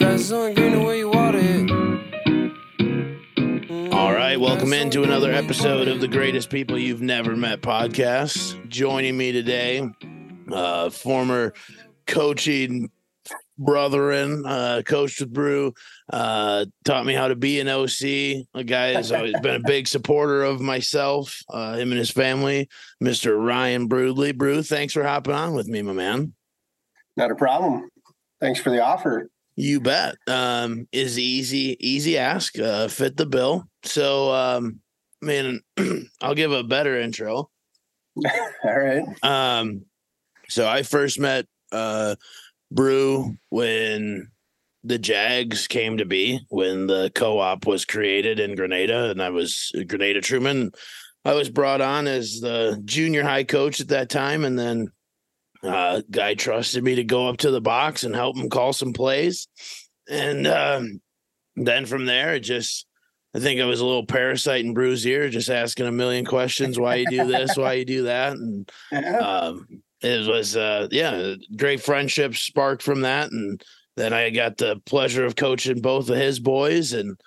Grass on green the way you water it. All right, welcome into another episode of the Greatest People You've Never Met podcast. Joining me today, uh, former coaching brethren, uh, coached with Brew, uh, taught me how to be an OC. A guy has always been a big supporter of myself, uh, him and his family, Mr. Ryan Brudelie. Brew, thanks for hopping on with me, my man. Not a problem. Thanks for the offer. You bet. Um, is easy, easy ask, uh, fit the bill. So, um, man, I'll give a better intro. All right. Um, so I first met uh Brew when the Jags came to be, when the co-op was created in Granada, and I was Granada Truman. I was brought on as the junior high coach at that time, and then uh guy trusted me to go up to the box and help him call some plays. And um then from there it just I think I was a little parasite in Brew's ear, just asking a million questions. Why you do this? Why you do that? And um, it was, uh, yeah, great friendship sparked from that. And then I got the pleasure of coaching both of his boys, and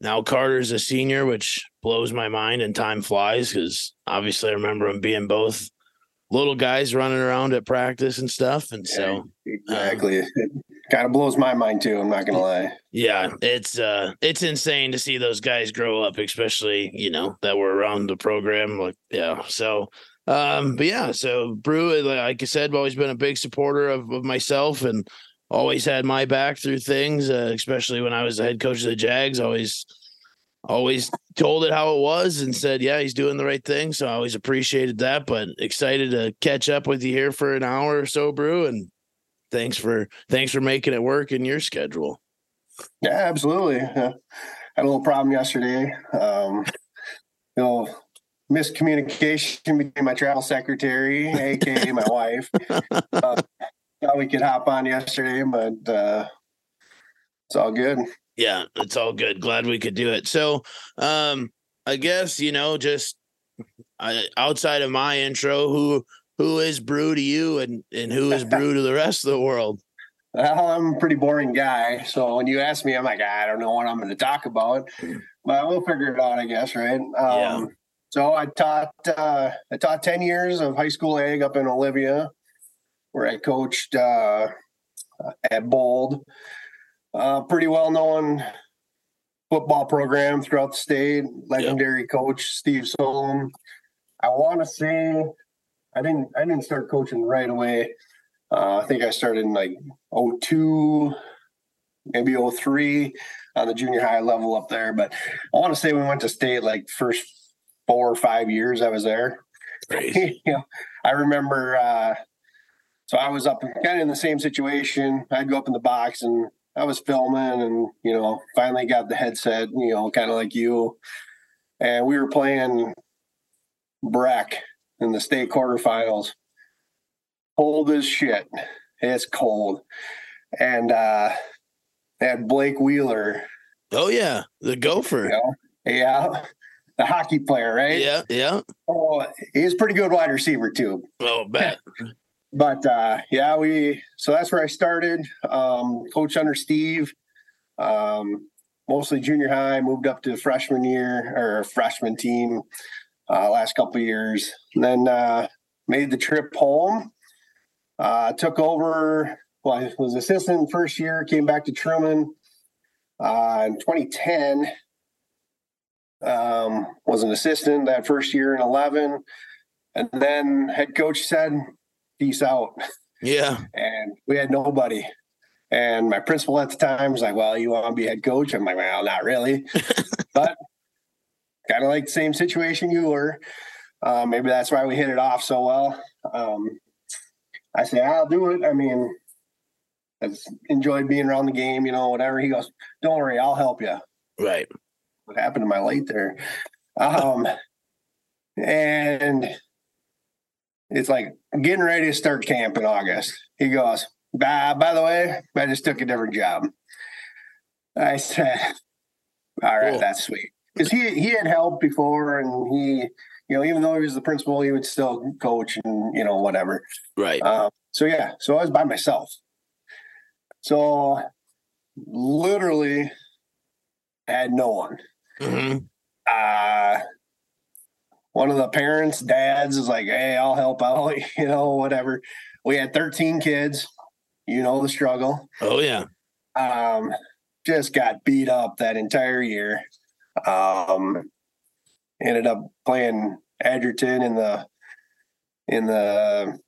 now Carter's a senior, which blows my mind. And time flies because obviously I remember him being both little guys running around at practice and stuff. And so, exactly. it kind of blows my mind too. I'm not gonna lie. yeah it's uh it's insane to see those guys grow up especially you know that were around the program like yeah so um but yeah so brew like i said always been a big supporter of, of myself and always had my back through things uh, especially when i was the head coach of the jags always always told it how it was and said yeah he's doing the right thing so i always appreciated that but excited to catch up with you here for an hour or so brew and thanks for thanks for making it work in your schedule Yeah, absolutely. Uh, had a little problem yesterday. Um, you know, miscommunication between my travel secretary, aka my wife. Uh, thought we could hop on yesterday, but uh, it's all good. Yeah it's all good. Glad we could do it. So um i guess you know just I, outside of my intro who who is brew to you and and who is brew to the rest of the world? Well, I'm a pretty boring guy, so when you ask me, I'm like, I don't know what I'm going to talk about, but we'll figure it out, I guess, right? Um, Yeah. So I taught uh, I taught ten years of high school ag up in Olivia, where I coached uh, at Bold, uh, pretty well known football program throughout the state. Legendary coach Steve Solom. I want to say I didn't I didn't start coaching right away. Uh, I think I started in like 02, maybe 03 on the junior high level up there. But I want to say we went to state like first four or five years I was there. Crazy. you know, I remember. Uh, so I was up kind of in the same situation. I'd go up in the box and I was filming, and you know, finally got the headset. You know, kind of like you, and we were playing Breck in the state quarterfinals. Cold as shit. It's cold, and uh, they had Blake Wheeler. oh yeah the You gopher know, yeah, the hockey player, right? yeah yeah Oh, he's a pretty good wide receiver too. oh bet But uh, yeah, we so that's where I started. Um, coach under Steve, um, mostly junior high. Moved up to freshman year or freshman team uh, last couple years. And then uh, made the trip home. Uh, took over. Well, I was assistant first year. Came back to Truman uh, in 2010. Um, was an assistant that first year in 11, and then head coach said, "Peace out." yeah and we had nobody. And my principal at the time was like, "Well, you want to be head coach?" I'm like, "Well, not really," but kind of like the same situation you were. Uh, maybe that's why we hit it off so well. Um, I say, "I'll do it." I mean, I enjoyed being around the game, you know, whatever. He goes, "Don't worry, I'll help you." right What happened to my light there? Um, and it's like getting ready to start camp in August. He goes, by, by the way, I just took a different job. I said, all right, Cool. that's sweet. Because he, he had helped before and he, you know, even though he was the principal, he would still coach and, you know, whatever. right Um, so yeah, so I was by myself. So literally had no one. hmm Uh, one of the parents, dads, is like, "Hey, I'll help out," you know, whatever. We had 13 kids. You know the struggle. Oh yeah. Um, just got beat up that entire year. Um, ended up playing Edgerton in the in the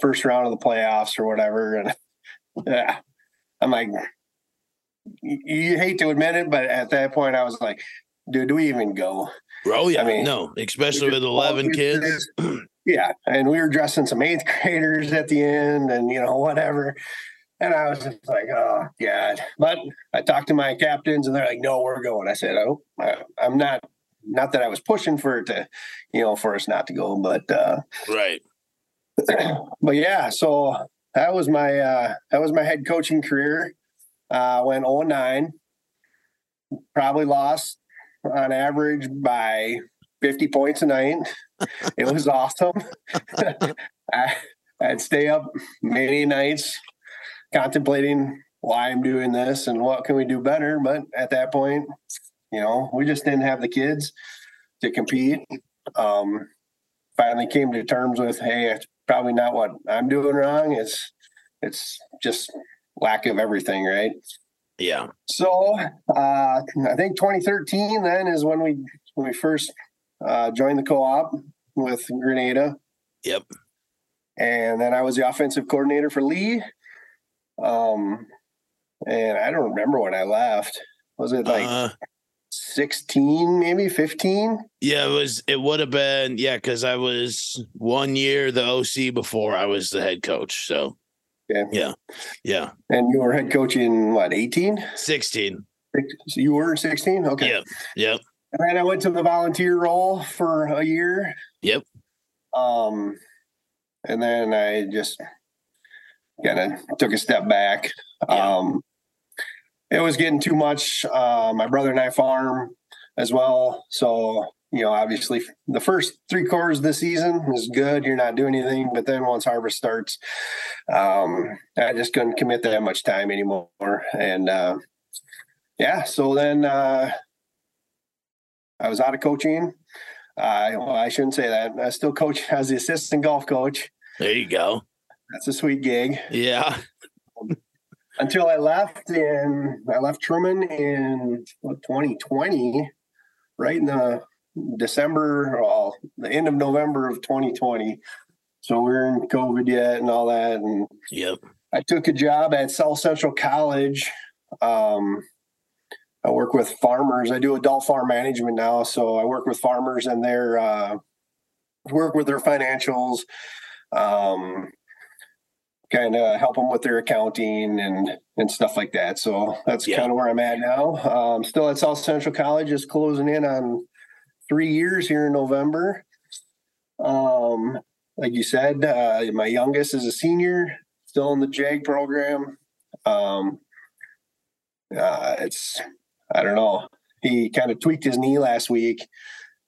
first round of the playoffs or whatever, and yeah, I'm like, you, you hate to admit it, but at that point, I was like, dude, do we even go? Oh yeah. I mean, no, especially with eleven kids. Yeah, and we were dressing some eighth graders at the end, and you know whatever. And I was just like, oh god. But I talked to my captains, and they're like, no, we're going. I said, oh, I, I'm not. Not that I was pushing for it to, you know, for us not to go, but uh Right. but yeah, so that was my uh that was my head coaching career. Uh went 09. Probably lost on average by 50 points a night. it was awesome. I, I'd stay up many nights contemplating why I'm doing this and what can we do better. But at that point, you know, we just didn't have the kids to compete. Um, finally came to terms with, hey, it's probably not what I'm doing wrong. It's it's just lack of everything, right? Yeah. So uh, I think 2013 then is when we when we first uh, joined the co-op with Granada, Yep. and then I was the offensive coordinator for Lee. Um, and I don't remember when I left. Was it like uh, 16, maybe 15? yeah, it was. It would have been. Yeah, because I was one year the OC before I was the head coach. So Yeah. yeah, yeah, And you were head coach in what 18? sixteen. So you were 16? Okay. Yep. Yep. And then I went to the volunteer role for a year. Yep. Um, and then I just kind of took a step back. Yeah. Um, it was getting too much. Uh, my brother and I farm as well, so you know, obviously, the first three quarters of the season is good. You're not doing anything, but then once harvest starts, um, I just couldn't commit that much time anymore. And uh, yeah, so then uh, I was out of coaching. I well, I shouldn't say that. I still coach as the assistant golf coach. There you go. That's a sweet gig. Yeah. Until I left in I left Truman in what, 2020, right in the December, well, the end of November of 2020. So we are in COVID yet and all that. And Yep. I took a job at South Central College. Um, I work with farmers. I do adult farm management now, so I work with farmers and their uh, work with their financials, um, kind of help them with their accounting and and stuff like that. So that's Yeah. kind of where I'm at now. Um, still at South Central College, just closing in on three years here in November. Um, like you said, uh, my youngest is a senior, still in the JAG program. Um, uh, it's I don't know. He kind of tweaked his knee last week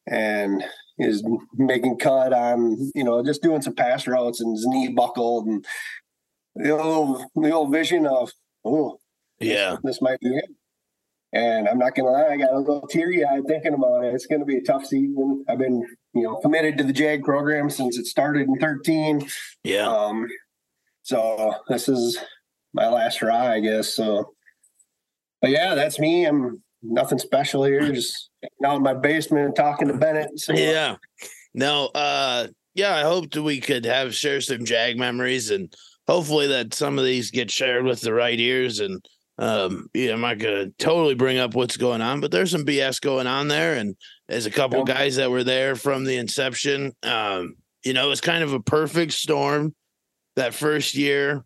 and is making cut on you know just doing some pass routes and his knee buckled and the old the old vision of oh Yeah. this might be it. And I'm not gonna lie, I got a little teary eyed thinking about it. It's gonna be a tough season. I've been, you know, committed to the JAG program since it started in 13. Yeah. Um, so this is my last hurrah, I guess. So, but yeah, that's me. I'm nothing special here. Just now in my basement talking to Bennett. So, Yeah. No, uh yeah, I hoped that we could have share some Jag memories and hopefully that some of these get shared with the right ears and um yeah, I'm not gonna totally bring up what's going on, but there's some BS going on there. And there's a couple Yep. guys that were there from the inception. Um, you know, it's kind of a perfect storm that first year.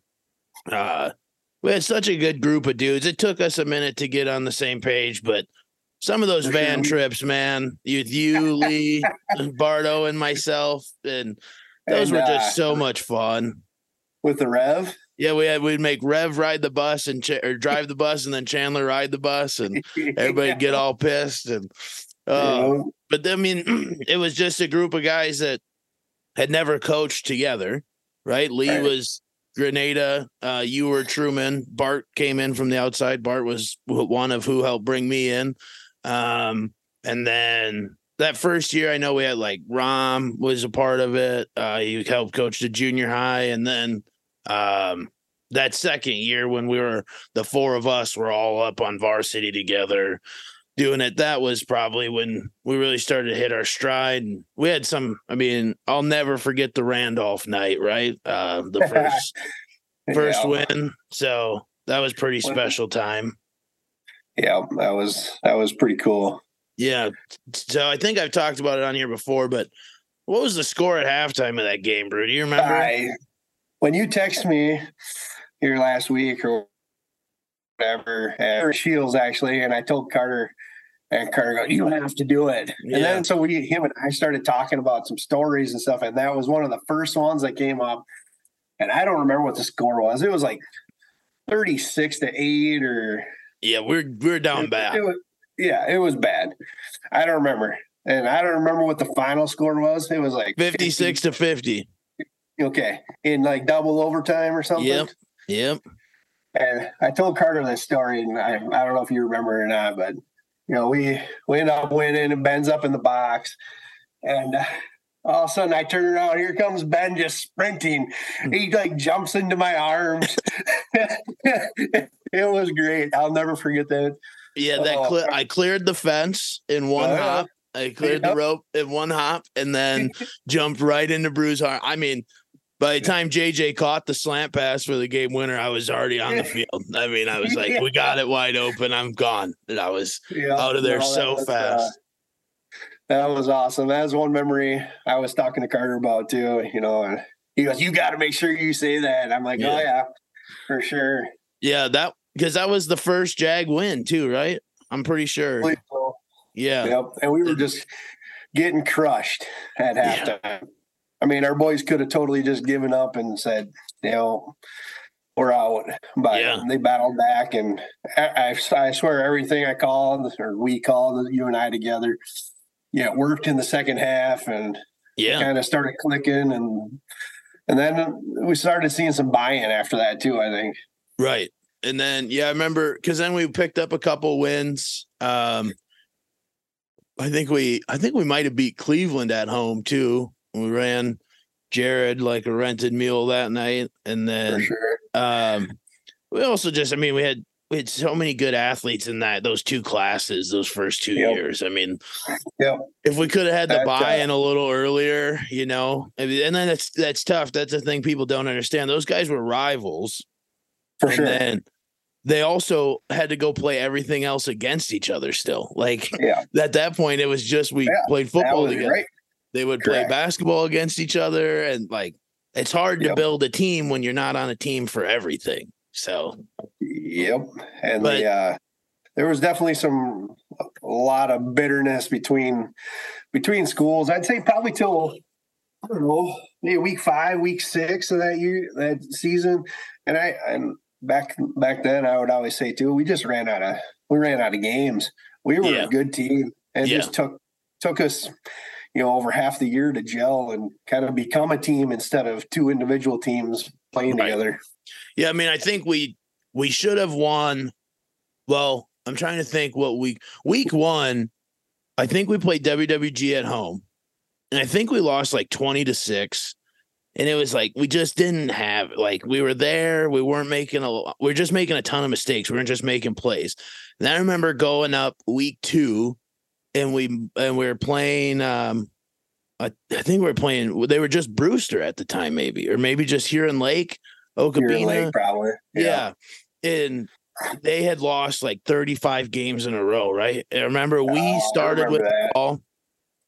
Uh we had such a good group of dudes. It took us a minute to get on the same page, but some of those van trips, man, with you, Lee, and Bardo, and myself, and those And, were uh, just so much fun. with the Rev. Yeah, we had we'd make Rev ride the bus and Ch- or drive the bus, and then Chandler ride the bus, and everybody get all pissed. And uh, know, but I mean, it was just a group of guys that had never coached together, right? Lee Right. was Granada. Uh, you were Truman. Bart came in from the outside. Bart was one of who helped bring me in. Um, and then that first year, I know we had like Rom was a part of it. Uh, he helped coach the junior high, and then um, that second year when we were the four of us were all up on varsity together doing it that was probably when we really started to hit our stride. And we had some i mean i'll never forget the randolph night right? Uh the first first Yeah. win. So that was pretty special time. Yeah, that was that was pretty cool. yeah so i think i've talked about it on here before but what was the score at halftime of that game bro do you remember? I when you text me here last week or whatever, uh, Shields actually, and I told Carter, and Carter go, "You have to do it." Yeah. And then so we, him and I started talking about some stories and stuff, and that was one of the first ones that came up. And I don't remember what the score was. It was like thirty-six to eight, or yeah we're we're down bad It was, yeah, it was bad. I don't remember, and I don't remember what the final score was. It was like 56 to 50 Okay, in like double overtime or something. yep yep And I told Carter this story, and I, I don't know if you remember or not, but you know, we we end up winning, and Ben's up in the box, and uh, all of a sudden I turn around, here comes Ben just sprinting. He like jumps into my arms. it was great. I'll never forget that. Yeah, that Oh. cle- I cleared the fence in one yeah. hop. I cleared the rope in one hop and then jumped right into Bruce Hart. I mean, by the time JJ caught the slant pass for the game winner, I was already on the field. I mean, I was like, we got it wide open. I'm gone. And I was Yeah, out of there no, so was, uh, fast. that was awesome. That was one memory I was talking to Carter about too. You know, and he goes, "You got to make sure you say that." I'm like, Yeah. "Oh yeah, for sure." yeah, that because that was the first Jag win too, right? I'm pretty sure. So. Yeah. Yep. And we were just getting crushed at Yeah. halftime. I mean, our boys could have totally just given up and said, you know, we're out. But Yeah. they battled back. And I, I, I swear everything I called or we called, you and I together, yeah, it worked in the second half and Yeah. kind of started clicking. And and then we started seeing some buy in after that, too, I think. Right. And then yeah, I remember because then we picked up a couple wins. Um I think we I think we might have beat Cleveland at home too. We ran Jared like a rented mule that night. And then sure. um we also just I mean we had we had so many good athletes in that those two classes, those first two Yep. years. I mean, Yep. if we could have had the That, uh, buy in a little earlier, you know, and then that's that's tough. That's the thing people don't understand. Those guys were rivals. For and sure. then they also had to go play everything else against each other still. Like yeah. at that point, it was just we Yeah, played football together. They would play basketball against each other. And like it's hard to build a team when you're not on a team for everything. So Yep. And But- the uh there was definitely some a lot of bitterness between between schools. I'd say probably till I don't know, maybe week five, week six of that year that season. And I and back back then I would always say too, we just ran out of we ran out of games. We were Yeah. a good team. And Yeah. just took took us you know over half the year to gel and kind of become a team instead of two individual teams playing Right. together. yeah, I mean, I think we we should have won. Well, I'm trying to think what week week one. I think we played WWG at home, and I think we lost like 20 to six. And it was like we just didn't have like we were there, we weren't making a we we're just making a ton of mistakes. We weren't just making plays. And I remember going up week two, and we and we were playing. Um, I, I think we were playing. They were just Brewster at the time, maybe, or maybe just Heron Lake, Okabena. Lake, probably. Yeah. And they had lost like 35 games in a row, right? And remember, we Oh, started with remember the that. ball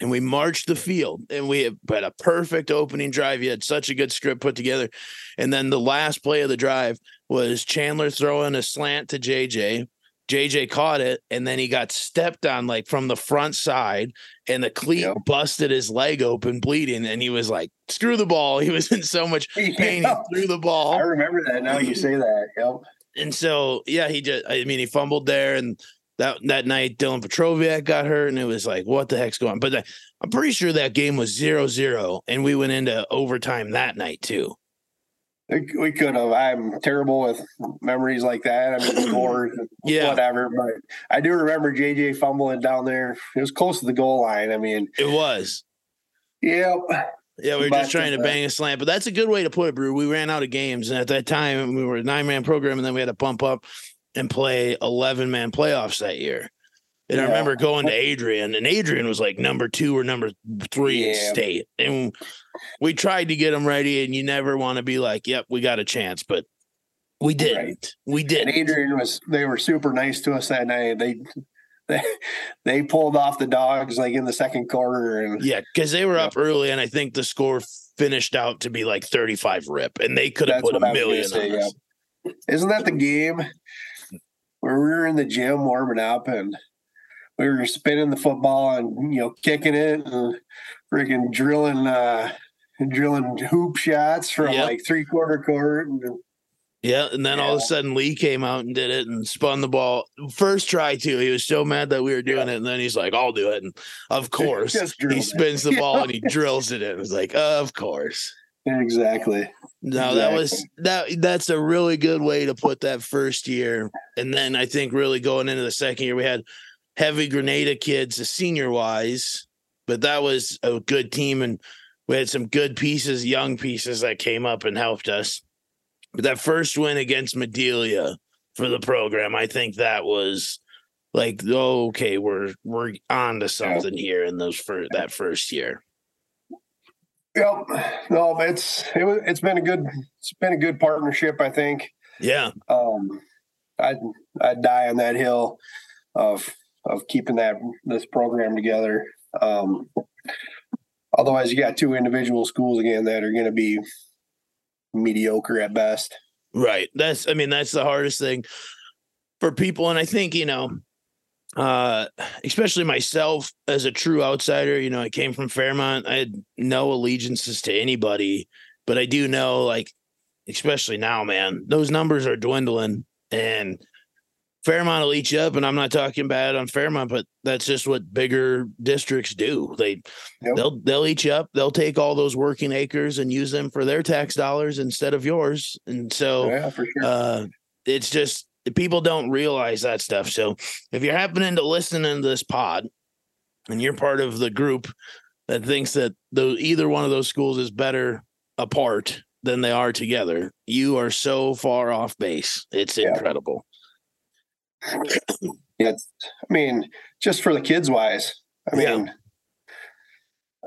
and we marched the field and we had had a perfect opening drive. You had such a good script put together. And then the last play of the drive was Chandler throwing a slant to JJ. JJ caught it and then he got stepped on like from the front side and the cleat Yep. busted his leg open bleeding and he was like screw the ball he was in so much pain Yeah. he threw the ball I remember that now you say that. Yep. and so yeah, he just I mean he fumbled there and that that night Dylan Petroviak got hurt and it was like what the heck's going on? But I, I'm pretty sure that game was zero zero and we went into overtime that night too. We could have. I'm terrible with memories like that. I mean, scores, and Yeah, whatever. But I do remember JJ fumbling down there. It was close to the goal line. I mean, it was. yep. Yeah, we were But, just trying to uh, bang a slant, but that's a good way to put it, Brew. We ran out of games, and at that time we were a nine man program, and then we had to bump up and play eleven man playoffs that year. And I remember going to Adrian, and Adrian was like number two or number three in state, and we tried to get them ready. And you never want to be like, "Yep, we got a chance," but we didn't. We didn't. Adrian was. They were super nice to us that night. They they they pulled off the dogs like in the second quarter, and Yeah, because they were Yeah. up early, and I think the score finished out to be like thirty-five rip, and they could have put a I million say, on us. Isn't that the game where we were in the gym warming up and we were spinning the football and you know kicking it and freaking drilling uh drilling hoop shots from Yep. like three quarter court and Yeah, and then all of a sudden Lee came out and did it and spun the ball. First try too. He was so mad that we were doing it, and then he's like, "I'll do it." And of course, he drilled it. spins the ball and he drills it in. It's like, of course. exactly. No, that was that. That's a really good way to put that first year, and then I think really going into the second year, we had heavy Granada kids, senior wise, but that was a good team, and we had some good pieces, young pieces that came up and helped us. But that first win against Madelia for the program, I think that was like, oh, okay, we're we're on to something here in those for that first year. Yep. No, it's it was it's been a good it's been a good partnership, I think. Yeah, um I'd I'd die on that hill of of keeping that this program together. Um otherwise you got two individual schools again that are gonna be mediocre at best. Right. That's I mean, that's the hardest thing for people. And I think, you know, uh, especially myself as a true outsider, you know, I came from Fairmont. I had no allegiances to anybody, but I do know, like, especially now, man, those numbers are dwindling and Fairmont will eat you up. And I'm not talking bad on Fairmont, but that's just what bigger districts do. They Yep. they'll they'll eat you up. They'll take all those working acres and use them for their tax dollars instead of yours. And so yeah, sure. uh it's just people don't realize that stuff so if you're happening to listen to this pod and you're part of the group that thinks that the either one of those schools is better apart than they are together you are so far off base it's Yeah. incredible Yeah, I mean, just for the kids wise. I Yeah. mean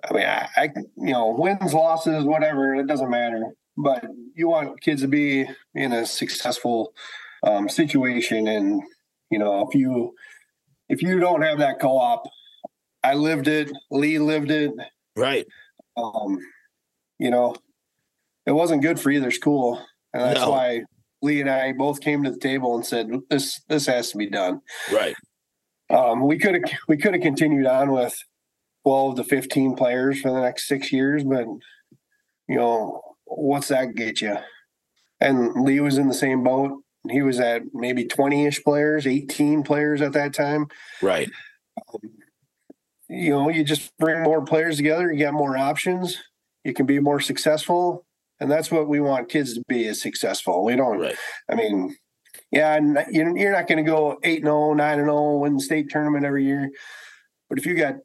I mean I, I you know, wins, losses, whatever, it doesn't matter. But you want kids to be in a successful um, situation and you know, if you if you don't have that co-op, I lived it, Lee lived it, right um, you know, it wasn't good for either school. And that's No. why Lee and I both came to the table and said, this this has to be done. right Um, we could have we could have continued on with twelve to fifteen players for the next six years, but you know what's that get you? And Lee was in the same boat. He was at maybe twenty ish players, eighteen players at that time. right You know, you just bring more players together, you get more options, you can be more successful, and that's what we want kids to be is successful. We don't right I mean, yeah, and you- you're not going to go 8 0, 9 0, win the state tournament every year. But if you got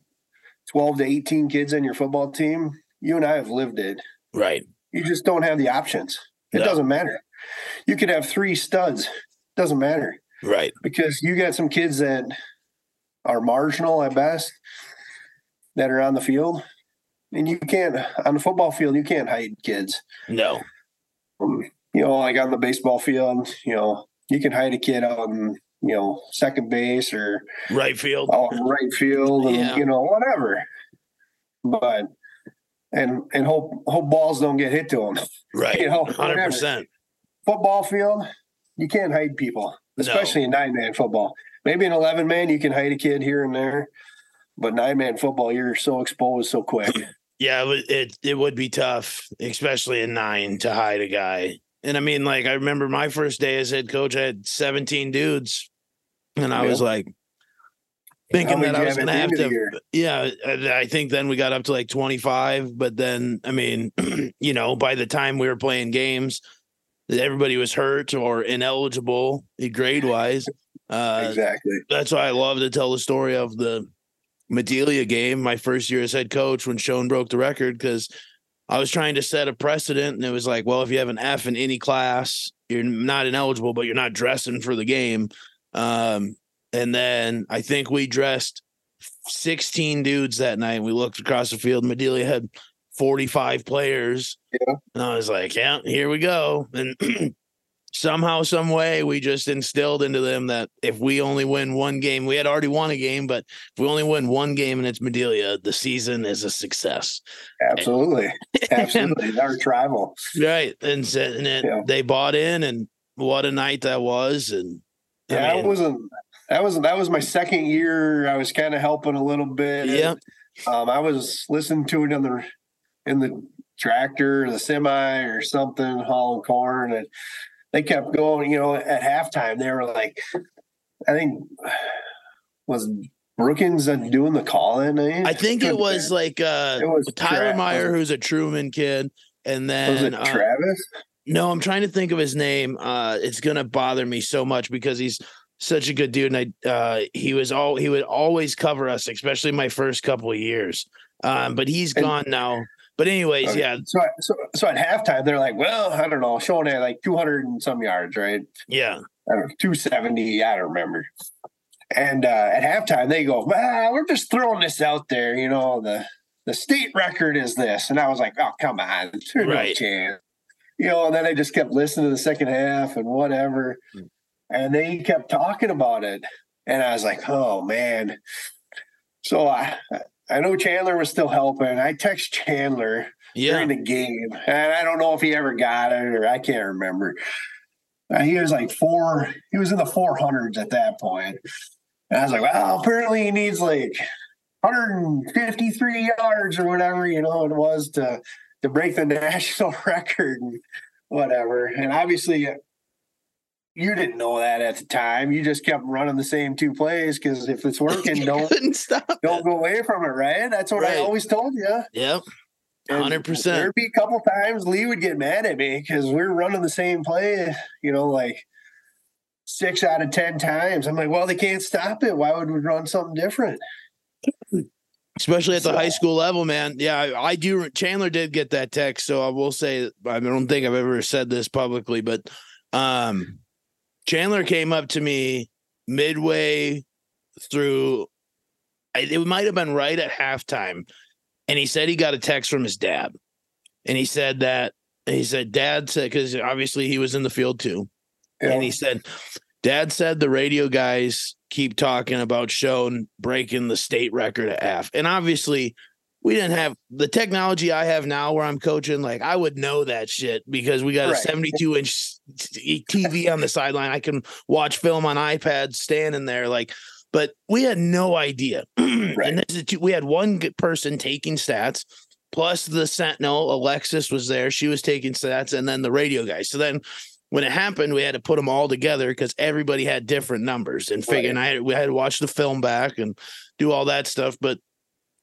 12 to 18 kids on your football team, you and I have lived it. right You just don't have the options. It No. doesn't matter. You could have three studs, doesn't matter right because you got some kids that are marginal at best that are on the field. And you can't, on the football field, you can't hide kids no um, you know, like on the baseball field, you know, you can hide a kid on, you know, second base or right field right field and Yeah. you know, whatever. But and and hope hope balls don't get hit to them. right you know, 100% Football field, you can't hide people, especially in nine man football. Maybe an eleven man you can hide a kid here and there, but nine man football you're so exposed so quick. Yeah, it, would- it it would be tough, especially in nine, to hide a guy. And I mean, like I remember my first day as head coach, I had 17 dudes, and I Yeah. was like thinking that I was going to have to. Yeah, and I think then we got up to like 25, but then I mean, you know, by the time we were playing games, everybody was hurt or ineligible grade wise. Uh, exactly. That's why I love to tell the story of the Madelia game, my first year as head coach when Schoen broke the record because I was trying to set a precedent and it was like, well, if you have an F in any class, you're not ineligible, but you're not dressing for the game. Um, and then I think we dressed 16 dudes that night. We looked across the field. Madelia had 45 players. Yeah. And I was like, yeah, here we go. And somehow, some way, we just instilled into them that if we only win one game, we had already won a game, but if we only win one game and it's Madelia, the season is a success. Absolutely. Absolutely. Our travel. Right. And, and it, Yeah. they bought in, and what a night that was. And I mean, I wasn't. That was that was my second year. I was kind of helping a little bit. yeah, Um, I was listening to it in the in the tractor, the semi, or something, hauling corn, and they kept going. You know, at halftime, they were like, I think was Brookins uh, doing the call in. I think it was like uh, It was Tyler Tra- Meyer, who's a Truman kid. And then uh, Travis? No, I'm trying to think of his name. Uh, it's gonna bother me so much because he's such a good dude, and I uh, he was all he would always cover us, especially my first couple of years. Um, but he's gone now. But anyways, Okay. yeah, So, so, so at halftime, they're like, well, I don't know, Schoen at like 200 and some yards, right? yeah, I don't know, 270, I don't remember. And uh, at halftime, they go, ah, we're just throwing this out there. You know, the the state record is this. And I was like, oh, come on. There's no chance. You know, and then I just kept listening to the second half and whatever. Mm. And they kept talking about it. And I was like, oh, man. So I, I know Chandler was still helping. I text Chandler yeah, during the game. And I don't know if he ever got it or I can't remember. Uh, he was like four, he was in the 400s at that point. And I was like, well, apparently he needs like 153 yards or whatever, you know, it was to to break the national record and whatever. And obviously, you didn't know that at the time. You just kept running the same two plays because if it's working, don't stop. don't go away from it, right? That's what Right. I always told you. Yep, 100%. There'd be a couple times Lee would get mad at me because we're running the same play, you know, like six out of 10 times. I'm like, well, they can't stop it. Why would we run something different? especially at the So- high school level, man. Yeah, I, I do. Chandler did get that text, so I will say I don't think I've ever said this publicly, but um, Chandler came up to me midway through. It might have been right at halftime, and he said he got a text from his dad, and he said that he said dad said because obviously he was in the field too, You and he said, Dad said the radio guys keep talking about Schoen breaking the state record at half. And obviously, we didn't have the technology I have now where I'm coaching. Like, I would know that shit because we got Right. a 72 inch TV on the sideline. I can watch film on iPad standing there. Like, but we had no idea. And this is, we had one person taking stats plus the Sentinel. Alexis was there. She was taking stats and then the radio guy. So then when it happened, we had to put them all together because everybody had different numbers and figure. And I had, we had to watch the film back and do all that stuff. But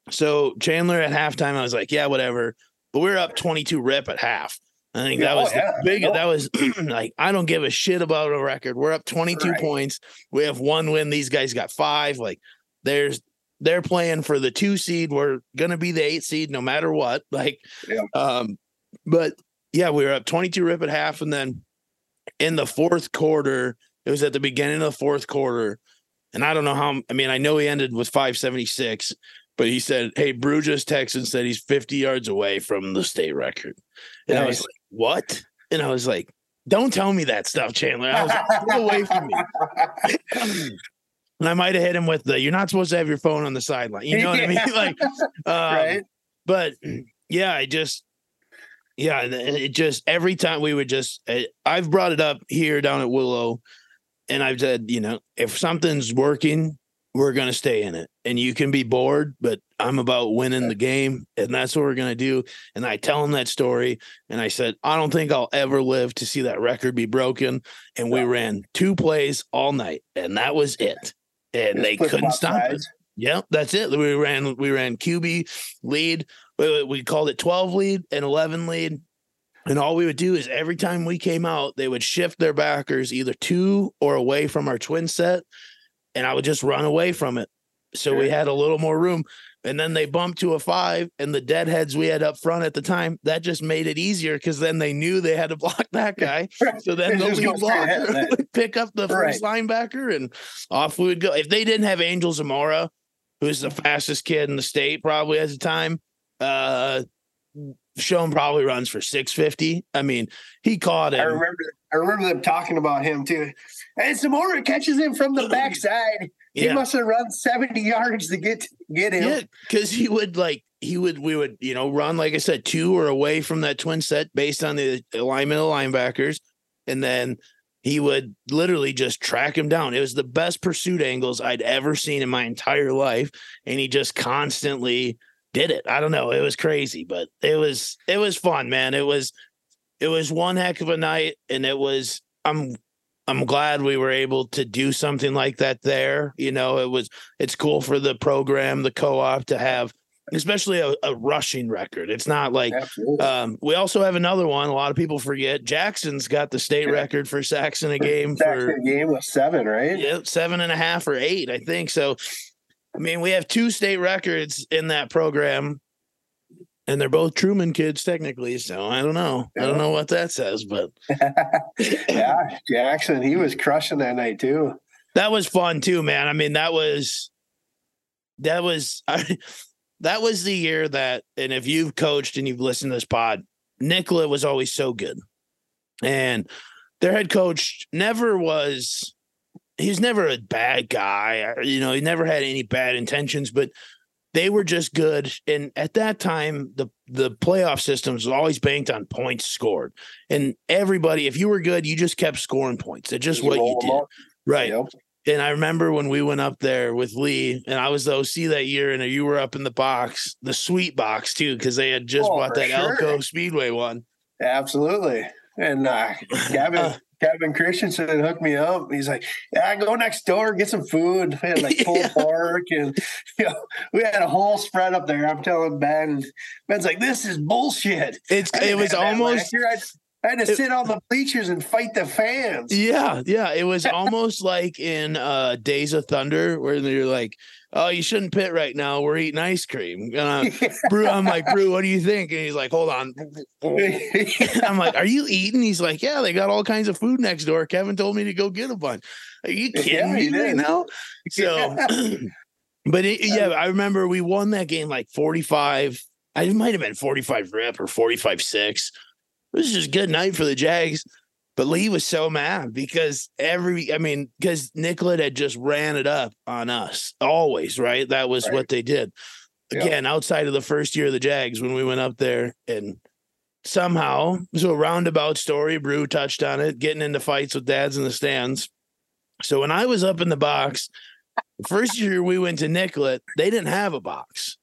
so Chandler at halftime, I was like, yeah, whatever. But we are up 22 rip at half. I think that oh, was yeah. the big. That was like I don't give a shit about a record. We're up 22 Right. points. We have one win. These guys got five. Like there's they're playing for the two seed. We're gonna be the eight seed no matter what. Like, Yeah. um, but yeah, we were up 22 rip at half, and then in the fourth quarter, it was at the beginning of the fourth quarter, and I don't know how. I mean, I know he ended with 576, but he said, "Hey, just texted and said he's 50 yards away from the state record," and I was like, "What?" And I was like, "Don't tell me that stuff, Chandler." I was like, "Get away from me." And I might have hit him with the "You're not supposed to have your phone on the sideline." You know what I mean? Like, um, right? but yeah, I just yeah, it just every time we would just I've brought it up here down at Willow, and I've said you know if something's working, we're gonna stay in it, and you can be bored, but I'm about winning the game, and that's what we're gonna do. And I tell him that story, and I said I don't think I'll ever live to see that record be broken. And we ran two plays all night, and that was it. And Just they couldn't stop it. Yep, that's it. We ran we ran QB lead. We, we called it 12 lead and 11 lead. And all we would do is every time we came out, they would shift their backers either to or away from our twin set. And I would just run away from it. So we had a little more room. And then they bumped to a five, and the deadheads we had up front at the time, that just made it easier because then they knew they had to block that guy. So then the lead straight ahead of blocker would pick up the first linebacker and off we would go. If they didn't have Angel Zamora, who's the fastest kid in the state probably at the time, uh Sean probably runs for 650. I mean, he caught it. I remember I remember them talking about him too. And Zamora catches him from the backside. He Yeah. must have run 70 yards to get get him. Yeah, because he would like he would we would you know run like I said two or away from that twin set based on the alignment of linebackers, and then he would literally just track him down. It was the best pursuit angles I'd ever seen in my entire life, and he just constantly did it. I don't know, it was crazy, but it was it was fun, man. It was it was one heck of a night, and it was I'm I'm glad we were able to do something like that there. You know, it was it's cool for the program, the co-op to have especially a, a rushing record. It's not like um we also have another one. A lot of people forget. Jackson's got the state record for sacks in a game for game was seven, right? yeah, seven and a half or eight, I think. So I mean, we have two state records in that program. And they're both Truman kids, technically. So I don't know. I don't know what that says, but yeah, Jackson, he was crushing that night too. that was fun too, man. I mean, that was that was I, that was the year that, and if you've coached and you've listened to this pod, Nicollet was always so good, and their head coach never was. He's never a bad guy, uh, you know. He never had any bad intentions, but they were just good. And at that time, the the playoff systems was always banked on points scored, and everybody, if you were good, you just kept scoring points. It's just what you did, up. right? Yep. And I remember when we went up there with Lee, and I was the OC that year, and you were up in the box, the sweet box too, because they had just Oh, bought that sure. Elko Speedway one. Absolutely. And uh, Kevin Uh. Kevin Christensen hooked me up. He's like, "Yeah, go next door, get some food." We had like pulled Yeah. pork, and you know, we had a whole spread up there. I'm telling Ben, Ben's like, "This is bullshit." It's it was almost. I, I had to it- sit on the bleachers and fight the fans. yeah, yeah. It was almost like in uh Days of Thunder, where they're like, "Oh, you shouldn't pit right now. We're eating ice cream." And uh, Brew, I'm like, "Brew, what do you think?" And he's like, "Hold on." I'm like, "Are you eating?" He's like, "Yeah, they got all kinds of food next door. Kevin told me to go get a bunch." Are you kidding he me right now? So, but it, yeah, I remember we won that game like 45. I it might have been 45 rip or 45 6. This is just a good night for the Jags. But Lee was so mad because every, I mean, because Nicollet had just ran it up on us always, right? That was Right. what they did. Yeah. Again, outside of the first year of the Jags when we went up there and somehow, so a roundabout story, Brew touched on it, getting into fights with dads in the stands. So when I was up in the box, the first year we went to Nicollet, they didn't have a box.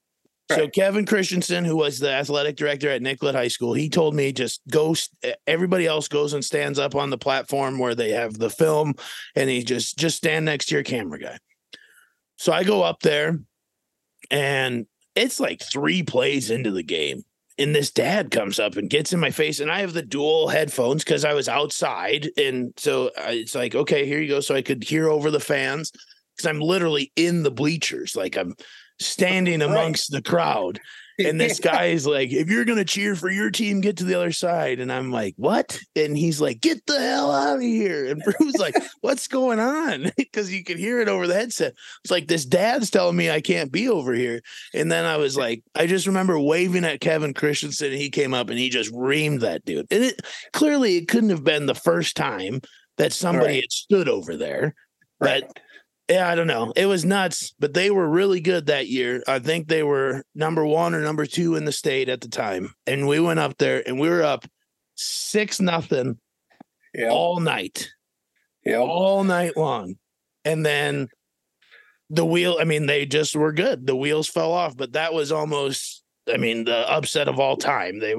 So Kevin Christensen, who was the athletic director at Nicollet High School, he told me just go. Everybody else goes and stands up on the platform where they have the film, and he just just stand next to your camera guy. So I go up there, and it's like three plays into the game, and this dad comes up and gets in my face, and I have the dual headphones because I was outside, and so I- it's like, okay, here you go, so I could hear over the fans because I'm literally in the bleachers, like I'm standing amongst the crowd. And this guy is like, if you're gonna cheer for your team, get to the other side. And I'm like, what? And he's like, get the hell out of here. And Brew's like, what's going on? Because you can hear it over the headset. It's like this dad's telling me I can't be over here. And then I was like, I just remember waving at Kevin Christensen, and he came up and he just reamed that dude. And it clearly it couldn't have been the first time that somebody Right. had stood over there. Right. But yeah, I don't know. It was nuts, but they were really good that year. I think they were number one or number two in the state at the time. And we went up there and we were up six nothing Yep. all night, Yep. all night long. And then the wheel, I mean, they just were good. The wheels fell off, but that was almost, I mean, the upset of all time. They,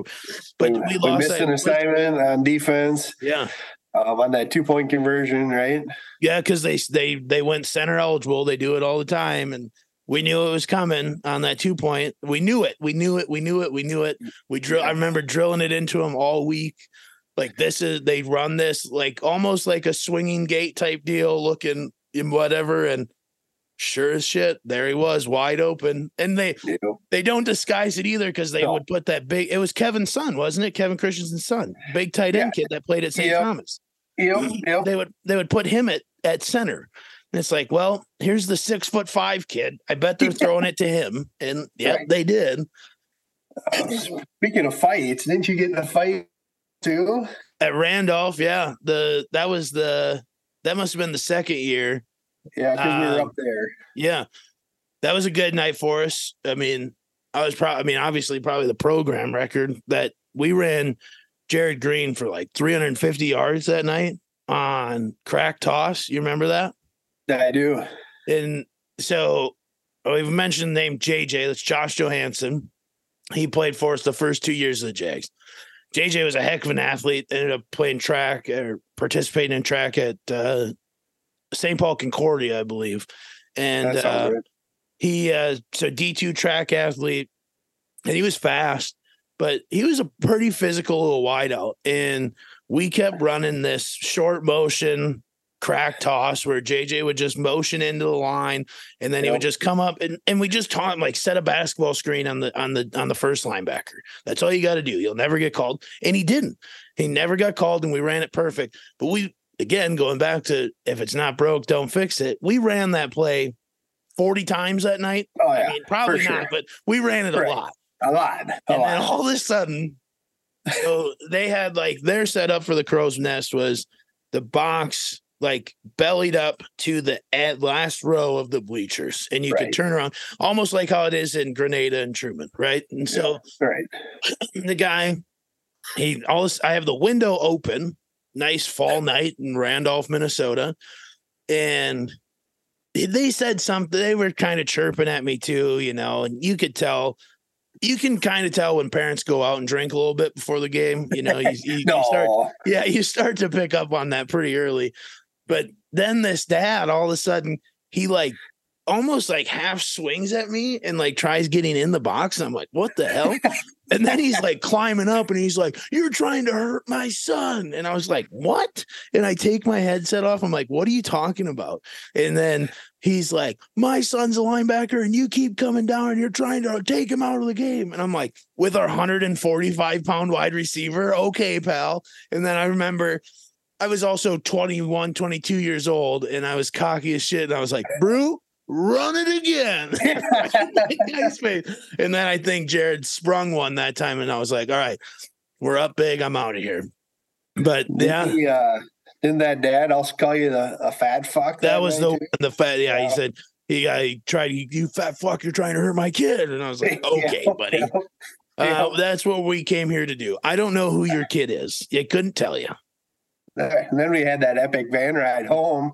but we, we lost missed an assignment on defense Yeah. Um, on that two point conversion, right? Yeah, because they they they went center eligible. They do it all the time, and we knew it was coming on that two point. We knew it. We knew it. We knew it. We knew it. We drill. I remember drilling it into them all week. Like this is they run this like almost like a swinging gate type deal, looking in whatever, and sure as shit, there he was, wide open. And they know, they don't disguise it either because they No. would put that big. It was Kevin's son, wasn't it? Kevin Christensen's son, big tight end kid that played at St. Yep. Thomas Yep, yep. they would they would put him at at center. And it's like, well, here's the six foot five kid. I bet they're throwing it to him. And yeah, Right. they did. Speaking of fights, didn't you get in a fight too? At Randolph, yeah. The that was the that must have been the second year. Yeah, because we were Um, up there. Yeah. That was a good night for us. I mean, I was probably I mean, obviously probably the program record that we ran Jared Green for like 350 yards that night on crack toss. You remember that? Yeah, I do. And so oh, we've mentioned the name JJ. That's Josh Johansson. He played for us the first two years of the Jags. JJ was a heck of an athlete. Ended up playing track or participating in track at uh, St. Paul Concordia, I believe. And uh, he uh so D2 track athlete and he was fast, but he was a pretty physical little wideout. And we kept running this short motion crack toss where JJ would just motion into the line and then he would just come up and, and we just taught him like set a basketball screen on the on the on the first linebacker. That's all you got to do. You'll never get called. And he didn't. He never got called and we ran it perfect. But we again going back to if it's not broke, don't fix it. We ran that play 40 times that night. Oh I mean, probably for not, but we ran it a Right. lot. a lot, a And then all of a sudden, so they had like their setup for the crow's nest was the box like bellied up to the at last row of the bleachers, and you could turn around almost like how it is in Granada and Truman, right? And so Right. the guy, he all this, I have the window open, nice fall night in Randolph, Minnesota, and they said something. They were kind of chirping at me too, you know, and you could tell. You can kind of tell when parents go out and drink a little bit before the game. You know, you, you, you start yeah, you start to pick up on that pretty early. But then this dad, all of a sudden, he like almost like half swings at me and like tries getting in the box. And I'm like, what the hell? and then he's like climbing up and he's like, You're trying to hurt my son. And I was like, What? And I take my headset off. I'm like, What are you talking about? And then he's like, My son's a linebacker and you keep coming down and you're trying to take him out of the game. And I'm like, With our 145 pound wide receiver, okay, pal. And then I remember I was also 21, 22 years old, and I was cocky as shit. And I was like, Brew, run it again. And then I think Jared sprung one that time, and I was like, all right, we're up big. I'm out of here. But yeah, Didn't, he, uh, didn't that dad also call you the a fat fuck? that was the too? the fat. Yeah, he said, he, I tried, you, you fat fuck, you're trying to hurt my kid. And I was like, okay, Yeah, buddy. yeah. Uh, that's what we came here to do. I don't know who your kid is. I couldn't tell you. And then we had that epic van ride home.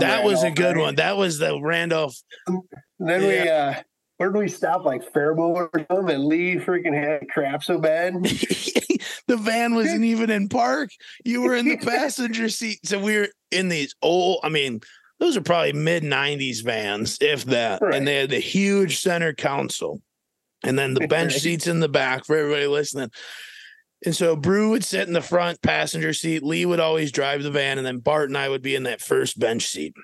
That was a good right? one. That was the Randolph And then we uh where did we stop? Like Faribault or something, and Lee freaking had crap so bad. the van wasn't even in park. You were in the passenger seat. So we were in these old, I mean, those are probably mid 90s vans, if that. Right. And they had the huge center console. And then the bench seats in the back for everybody listening. And so Brew would sit in the front passenger seat. Lee would always drive the van, and then Bart and I would be in that first bench seat.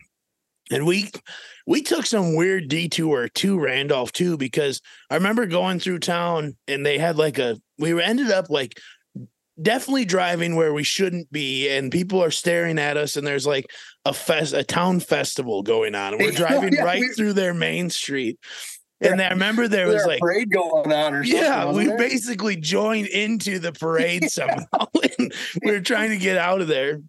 And we we took some weird detour to Randolph too, because I remember going through town and they had like a we ended up like definitely driving where we shouldn't be, and people are staring at us, and there's like a fest a town festival going on, and we're driving Yeah, right we- through their main street. And I remember there Was there a like parade going on or something? yeah, we there? basically joined into the parade somehow. and we were trying to get out of there.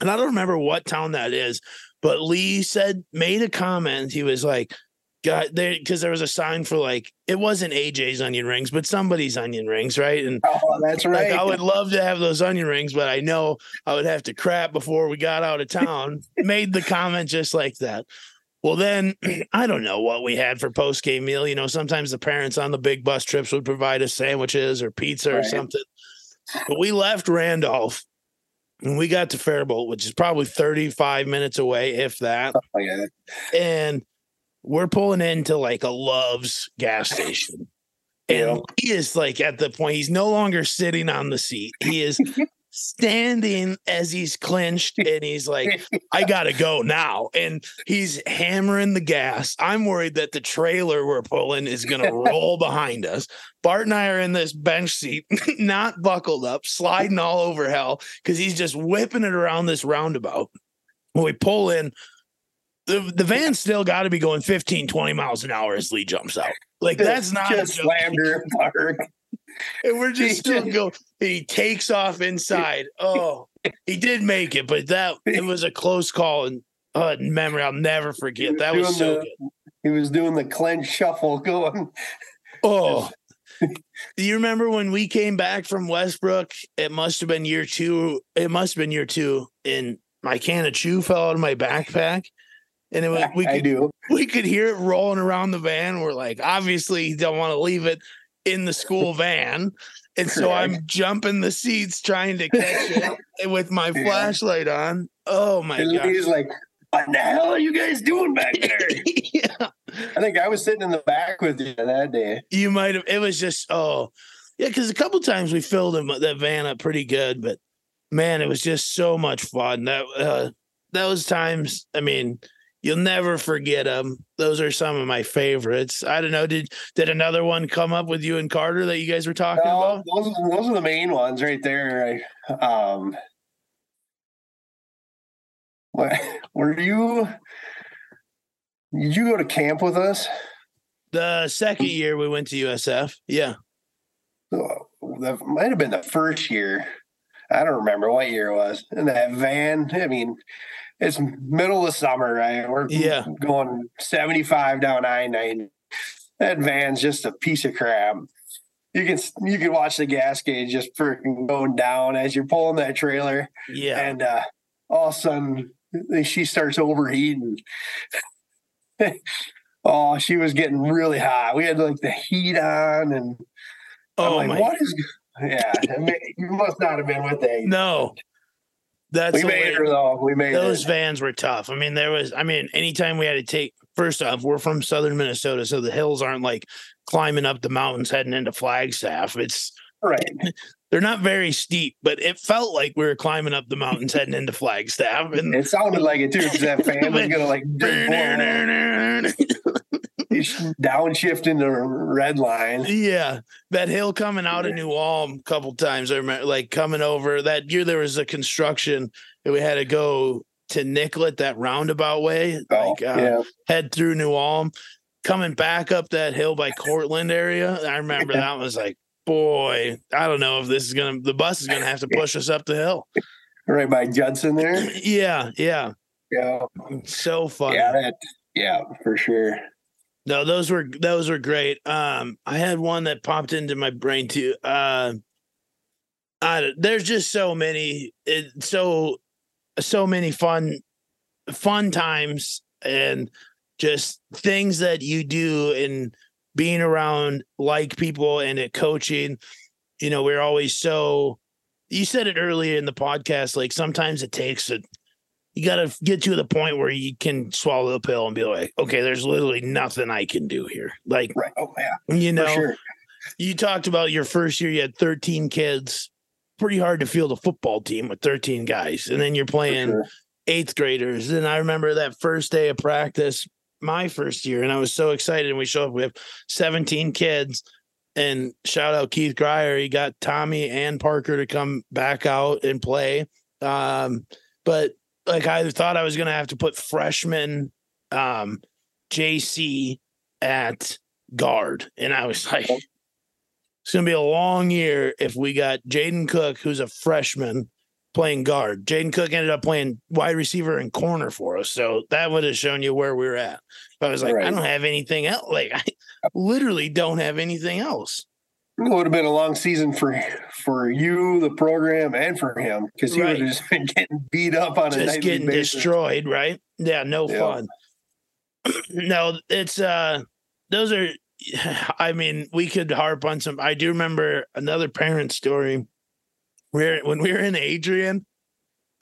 And I don't remember what town that is, but Lee said, made a comment. He was like, God, there, because there was a sign for like, it wasn't AJ's onion rings, but somebody's onion rings, right? And Oh, that's right. like, I would love to have those onion rings, but I know I would have to crap before we got out of town. Made the comment just like that. Well, then I don't know what we had for post game meal. You know, sometimes the parents on the big bus trips would provide us sandwiches or pizza or something. But we left Randolph and we got to Faribault, which is probably 35 minutes away, if that. Oh, yeah. And we're pulling into like a Love's gas station. And Yeah. he is like at the point, he's no longer sitting on the seat. He is standing as he's clinched and he's like, I gotta go now. And he's hammering the gas. I'm worried that the trailer we're pulling is gonna roll behind us. Bart and I are in this bench seat, not buckled up, sliding all over hell because he's just whipping it around this roundabout. When we pull in, the, the van still got to be going 15, 20 miles an hour as Lee jumps out. Like that's not a just joke. slammed her park. And we're just still just- go. He takes off inside. Oh, he did make it, but that it was a close call and uh, memory I'll never forget. That was so the- good. He was doing the clench shuffle going. Oh, do you remember when we came back from Westbrook? It must have been year two. It must have been year two, and my can of chew fell out of my backpack, and it was we could do. we could hear it rolling around the van. We're like, obviously, you don't want to leave it in the school van. And so I'm jumping the seats trying to catch it with my Yeah. flashlight on. Oh my god. he's like, "What the hell are you guys doing back there?" yeah. I think I was sitting in the back with you that day. You might have it was just oh yeah, because a couple times we filled him that van up pretty good, but man, it was just so much fun. That uh those times, I mean, you'll never forget them. Those are some of my favorites. I don't know. Did did another one come up with you and Carter that you guys were talking No, about? those, are- those are the main ones right there. I, um, what, were you? Did you go to camp with us? The second year we went to USF. Yeah. Oh, That might have been the first year. I don't remember what year it was. And that van, I mean, it's middle of summer, right? We're Yeah. going 75 down I 90. That van's just a piece of crap. You can you can watch the gas gauge just freaking going down as you're pulling that trailer, Yeah. and uh, all of a sudden she starts overheating. oh, she was getting really hot. We had like the heat on, and I'm oh like, my what is? Yeah, I mean, you must not have been with that. no. That's we made her though. We made those it. vans were tough. I mean, there was, I mean, anytime we had to take, first off, we're from southern Minnesota, so the hills aren't like climbing up the mountains heading into Flagstaff. It's, right. they're not very steep, but it felt like we were climbing up the mountains heading into Flagstaff. And It sounded like it too, because that fan was gonna like downshift into red line. yeah, that hill coming out of New Ulm a couple times. I remember like coming over that year, there was a construction that we had to go to Nicollet, that roundabout way. Oh, like, uh, yeah. head through New Ulm, coming back up that hill by Courtland area. I remember that was like, boy, I don't know if this is gonna the bus is gonna have to push us up the hill. Right by Judson there. Yeah, yeah. Yeah. So fun. Yeah, that yeah, for sure. No, those were those were great. Um, I had one that popped into my brain too. Uh, I, there's just so many, it, so so many fun fun times and just things that you do and being around like people and at coaching. You know, we're always so. You said it earlier in the podcast. Like sometimes it takes a you got to get to the point where you can swallow the pill and be like, okay, there's literally nothing I can do here. Like, Right. Oh yeah, you know, sure. you talked about your first year, you had 13 kids. Pretty hard to field a football team with 13 guys. And then you're playing sure. eighth graders. And I remember that first day of practice, my first year, and I was so excited. And we show up, we have 17 kids. And shout out Keith Grier. He got Tommy and Parker to come back out and play. Um, but like I thought I was gonna have to put freshman um JC at guard. And I was like, it's gonna be a long year if we got Jaden Cook, who's a freshman, playing guard. Jaden Cook ended up playing wide receiver and corner for us. So that would have shown you where we were at. But I was like, I don't have anything else. Like I literally don't have anything else. It would have been a long season for for you, the program, and for him because he Right. would have just been getting beat up on a just nightly getting basis. destroyed, right? Yeah, no Yeah. fun. no, it's uh those are I mean, we could harp on some I do remember another parent story where when we were in Adrian,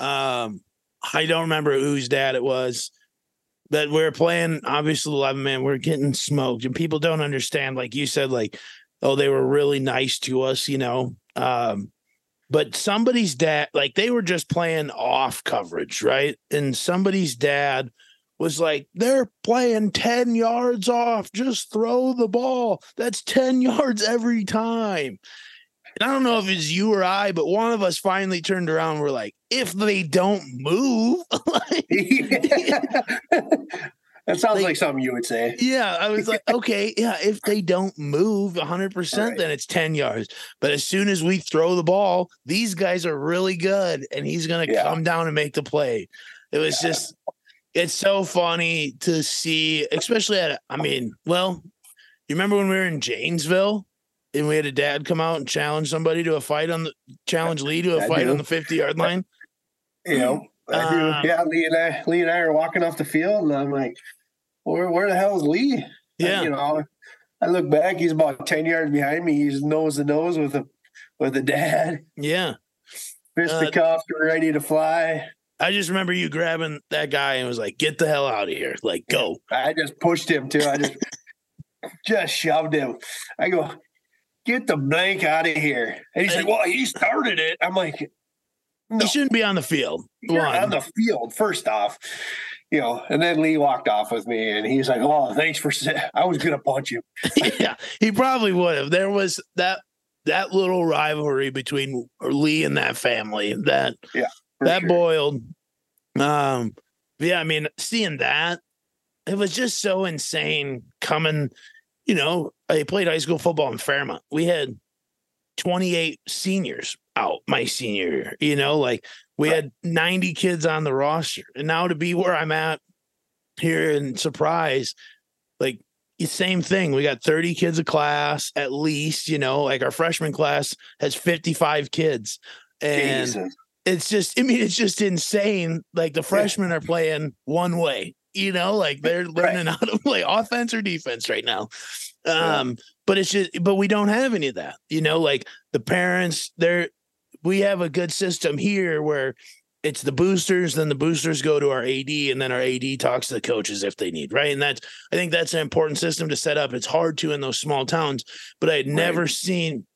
um, I don't remember whose dad it was. But we're playing obviously 11 man, we're getting smoked, and people don't understand. Like you said, like, oh, they were really nice to us, you know. Um, but somebody's dad, like they were just playing off coverage, right? And somebody's dad was like, they're playing 10 yards off, just throw the ball. That's 10 yards every time. And I don't know if it's you or I, but one of us finally turned around. And we're like, if they don't move, like, that sounds Like- like, something you would say. yeah, I was like, okay, yeah, if they don't move 100%, Right. then it's 10 yards. But as soon as we throw the ball, these guys are really good and he's going to Yeah. come down and make the play. It was just, it's so funny to see, especially at, I mean, well, you remember when we were in Janesville and we had a dad come out and challenge somebody to a fight on the, challenge Lee to a I fight do. on the 50 yard line? You know, I do. Uh, yeah, Lee and I, Lee and I are walking off the field, and I'm like, "Where, where the hell is Lee?" Yeah. you know, I look back, he's about ten yards behind me. He's nose to nose with a with a dad, Yeah. fist Uh, to cuff, ready to fly. I just remember you grabbing that guy and was like, get the hell out of here. Like, go. I just pushed him too. I just just shoved him. I go, get the blank out of here. And he's like, Well, he started it. I'm like, No, He shouldn't be on the field. you're One. on the field, first off. You know, and then Lee walked off with me and he's like, Oh, thanks for I was gonna punch him. yeah, he probably would have. There was that that little rivalry between Lee and that family that for that sure. boiled. Um, yeah, I mean, seeing that, it was just so insane coming. You know, I played high school football in Fairmont. We had 28 seniors out my senior year. You know, like we Right. had 90 kids on the roster, and now to be where I'm at here in Surprise, like same thing. We got 30 kids a class at least. You know, like our freshman class has 55 kids, and Jesus. it's just I mean it's just insane. Like the freshmen are playing one way, you know, like they're learning how to play offense or defense right now. Yeah. Um, but it's just but we don't have any of that, you know, like the parents, they're we have a good system here where it's the boosters, then the boosters go to our AD, and then our AD talks to the coaches if they need, right? And that's I think that's an important system to set up. It's hard to in those small towns, but I had Right. never seen,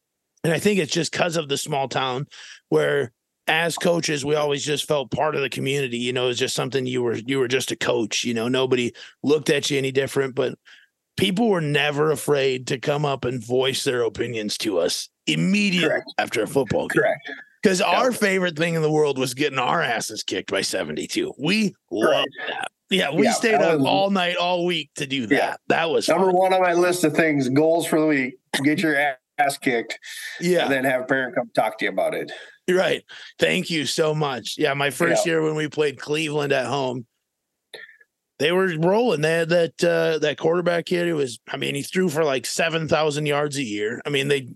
and I think it's just because of the small town where as coaches, we always just felt part of the community. You know, it's just something you were you were just a coach. You know, nobody looked at you any different, but people were never afraid to come up and voice their opinions to us immediately Correct. after a football game. Correct. Because our favorite thing in the world was getting our asses kicked by 72. We loved that. Yeah, we Yeah, stayed up was- all night, all week to do that. Yeah. That was Number fun. one on my list of things, goals for the week. Get your ass kicked Yeah. and then have a parent come talk to you about it. Right. Thank you so much. Yeah, my first year when we played Cleveland at home, they were rolling. They had that uh, that quarterback kid who was, I mean, he threw for like seven thousand yards a year. I mean, they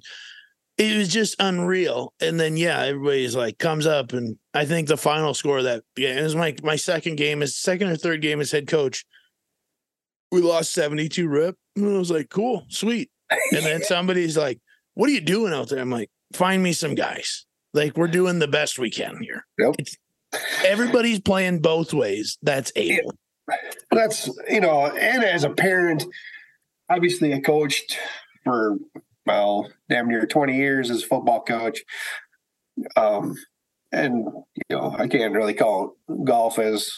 it was just unreal. And then yeah, everybody's like comes up and I think the final score of that yeah, it was my my second game is second or third game as head coach. We lost 72 rip. And I was like, cool, sweet. And then somebody's like, What are you doing out there? I'm like, find me some guys. Like we're doing the best we can here. Yep. It's, everybody's playing both ways. That's able. That's you know, and as a parent, obviously I coached for well, damn near 20 years as a football coach. Um and you know, I can't really call golf as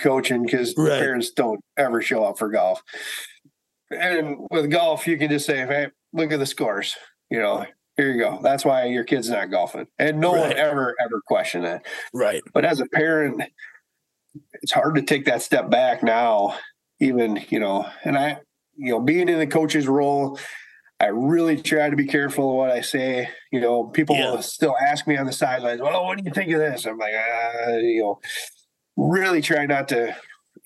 coaching because Right. parents don't ever show up for golf. And with golf, you can just say, Hey, look at the scores, you know. Here you go. That's why your kid's not golfing. And no one ever, ever question that. Right. But as a parent, it's hard to take that step back now, even, you know, and I, you know, being in the coach's role, I really try to be careful of what I say. You know, people Yeah. will still ask me on the sidelines, well, what do you think of this? I'm like, uh, you know, really try not to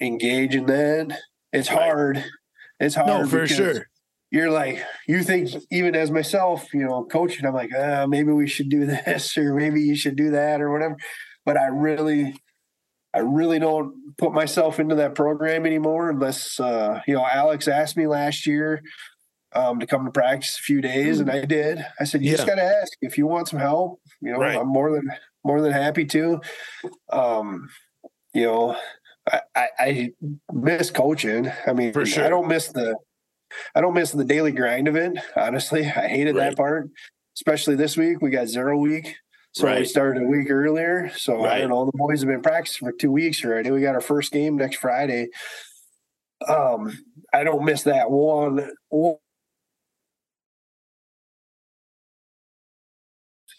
engage in that. It's hard. It's hard. No, for sure. You're like, you think, even as myself, you know, coaching, I'm like, uh, maybe we should do this or maybe you should do that or whatever. But I really, I really don't put myself into that program anymore unless, uh, you know, Alex asked me last year um, to come to practice a few days and I did. I said, you just got to ask if you want some help. You know, Right. I'm more than, more than happy to. Um, you know, I, I, I miss coaching. I mean, For sure. I don't miss the, I don't miss the daily grind of it. Honestly, I hated Right. that part, especially this week. We got zero week, so we started a week earlier. So I Right. don't know. The boys have been practicing for two weeks already. We got our first game next Friday. Um, I don't miss that one.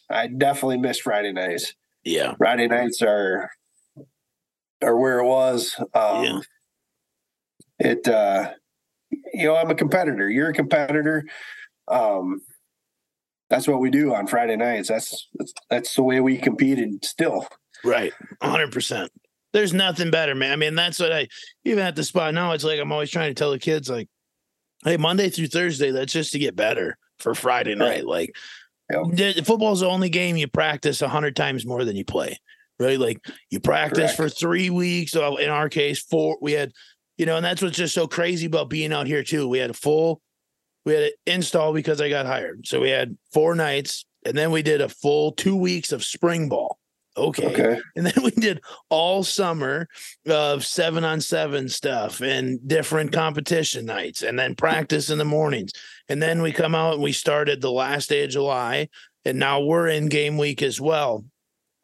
I definitely miss Friday nights. Yeah. Friday nights are are where it was. Um, Yeah. It uh, you know I'm a competitor. You're a competitor. Um, that's what we do on Friday nights. That's that's, that's the way we competed. Still, Right. 100%. There's nothing better, man. I mean, that's what I, even at the spot now, it's like I'm always trying to tell the kids, like, hey, Monday through Thursday, that's just to get better for Friday night. Right. Like, Yep. the- football's the only game you practice 100 times more than you play, right? Like, you practice Correct. for three weeks. Uh, in our case, four, we had, you know, and that's what's just so crazy about being out here, too. We had a full, we had an install because I got hired. So we had four nights, and then we did a full two weeks of spring ball. Okay. okay, And then we did all summer of seven on seven stuff and different competition nights and then practice in the mornings. And then we come out and we started the last day of July. And now we're in game week as well.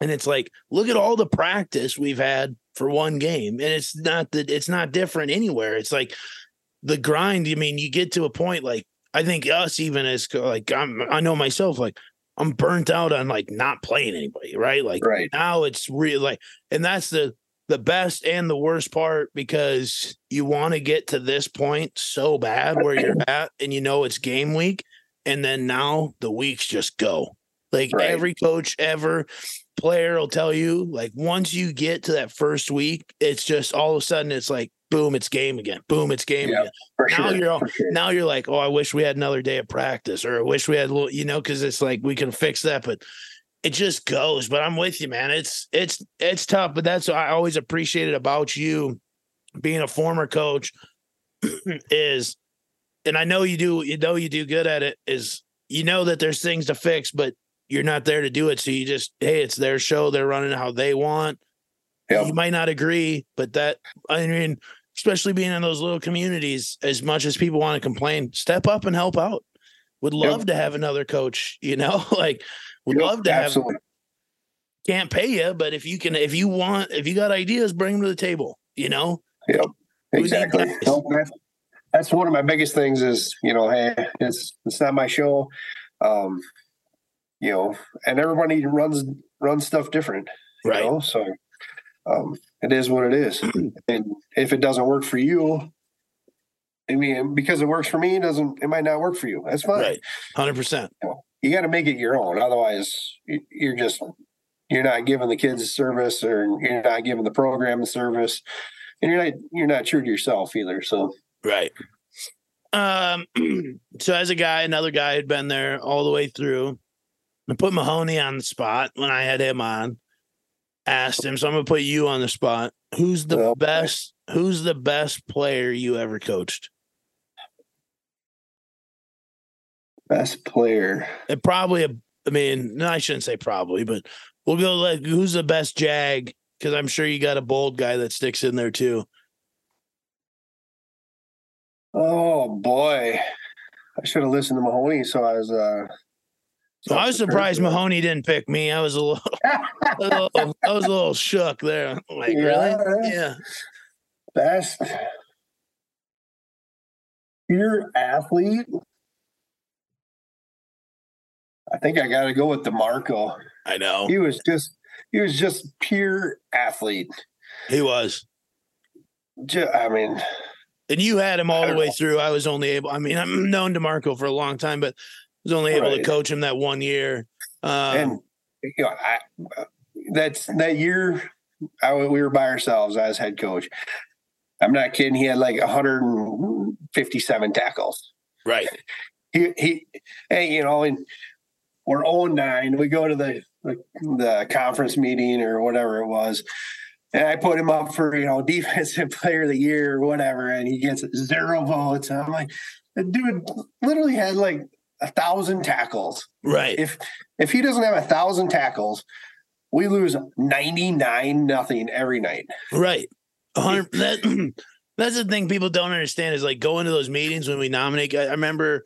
And it's like, look at all the practice we've had for one game. And it's not that it's not different anywhere. It's like the grind. I mean, you get to a point like I think us even as like I'm I know myself, like I'm burnt out on like not playing anybody, right? Like right, now it's really like and that's the the best and the worst part because you want to get to this point so bad where you're at and you know it's game week and then now the weeks just go like Right. every coach ever player will tell you like once you get to that first week it's just all of a sudden it's like boom it's game again boom it's game Yeah. again now sure. you're all- sure. now you're like, oh, I wish we had another day of practice, or I wish we had a little, you know, because it's like we can fix that, but it just goes. But I'm with you, man. It's it's it's tough, but that's what I always appreciated about you being a former coach is, and I know you do, you know, you do good at it. Is you know that there's things to fix, but you're not there to do it. So you just, hey, it's their show. They're running how they want. Yep. You might not agree, but that I mean, especially being in those little communities, as much as people want to complain, step up and help out. Would Yep. love to have another coach, you know, like would Yep, love to have absolutely. can't pay you, but if you can, if you want, if you got ideas, bring them to the table, you know? Need Exactly. that's, one of my biggest things is, you know, hey, it's it's not my show. Um, you know, and everybody runs runs stuff different. You Right. know, so um it is what it is. and if it doesn't work for you, I mean, because it works for me, it doesn't it might not work for you. That's fine. Right. Hundred percent. You got to make it your own. Otherwise, you- you're just you're not giving the kids a service, or you're not giving the program the service, and you're not you're not true to yourself either. So Right. Um, so as a guy, another guy had been there all the way through. I put Mahoney on the spot when I had him on. Asked him, so I'm gonna put you on the spot. Who's the Okay. best? Who's the best player you ever coached? best player. And probably a. I mean, no, I shouldn't say probably, but we'll go like who's the best Jag? Because I'm sure you got a bold guy that sticks in there too. Oh boy, I should have listened to Mahoney. So I was. uh So I was surprised Mahoney didn't pick me. I was a little, a little I was a little shook there. Like, Yeah. really? Yeah. best pure athlete. I think I got to go with Demarco. I know. He was just he was just pure athlete. He was. Ju- I mean, And you had him all the way know. through. I was only able, I mean, I'm known to Marco for a long time, but was only able to coach him that one year. Um, and you know, I that's that year. I we were by ourselves as head coach. I'm not kidding. He had like 157 tackles. right. he he hey you know and we're 09 we go to the, the the conference meeting or whatever it was and i put him up for you know defensive player of the year or whatever and he gets zero votes and i'm like the dude literally had like a thousand tackles Right. if if he doesn't have a thousand tackles we lose 99 nothing every night right. That, that's the thing people don't understand is like going to those meetings when we nominate. I remember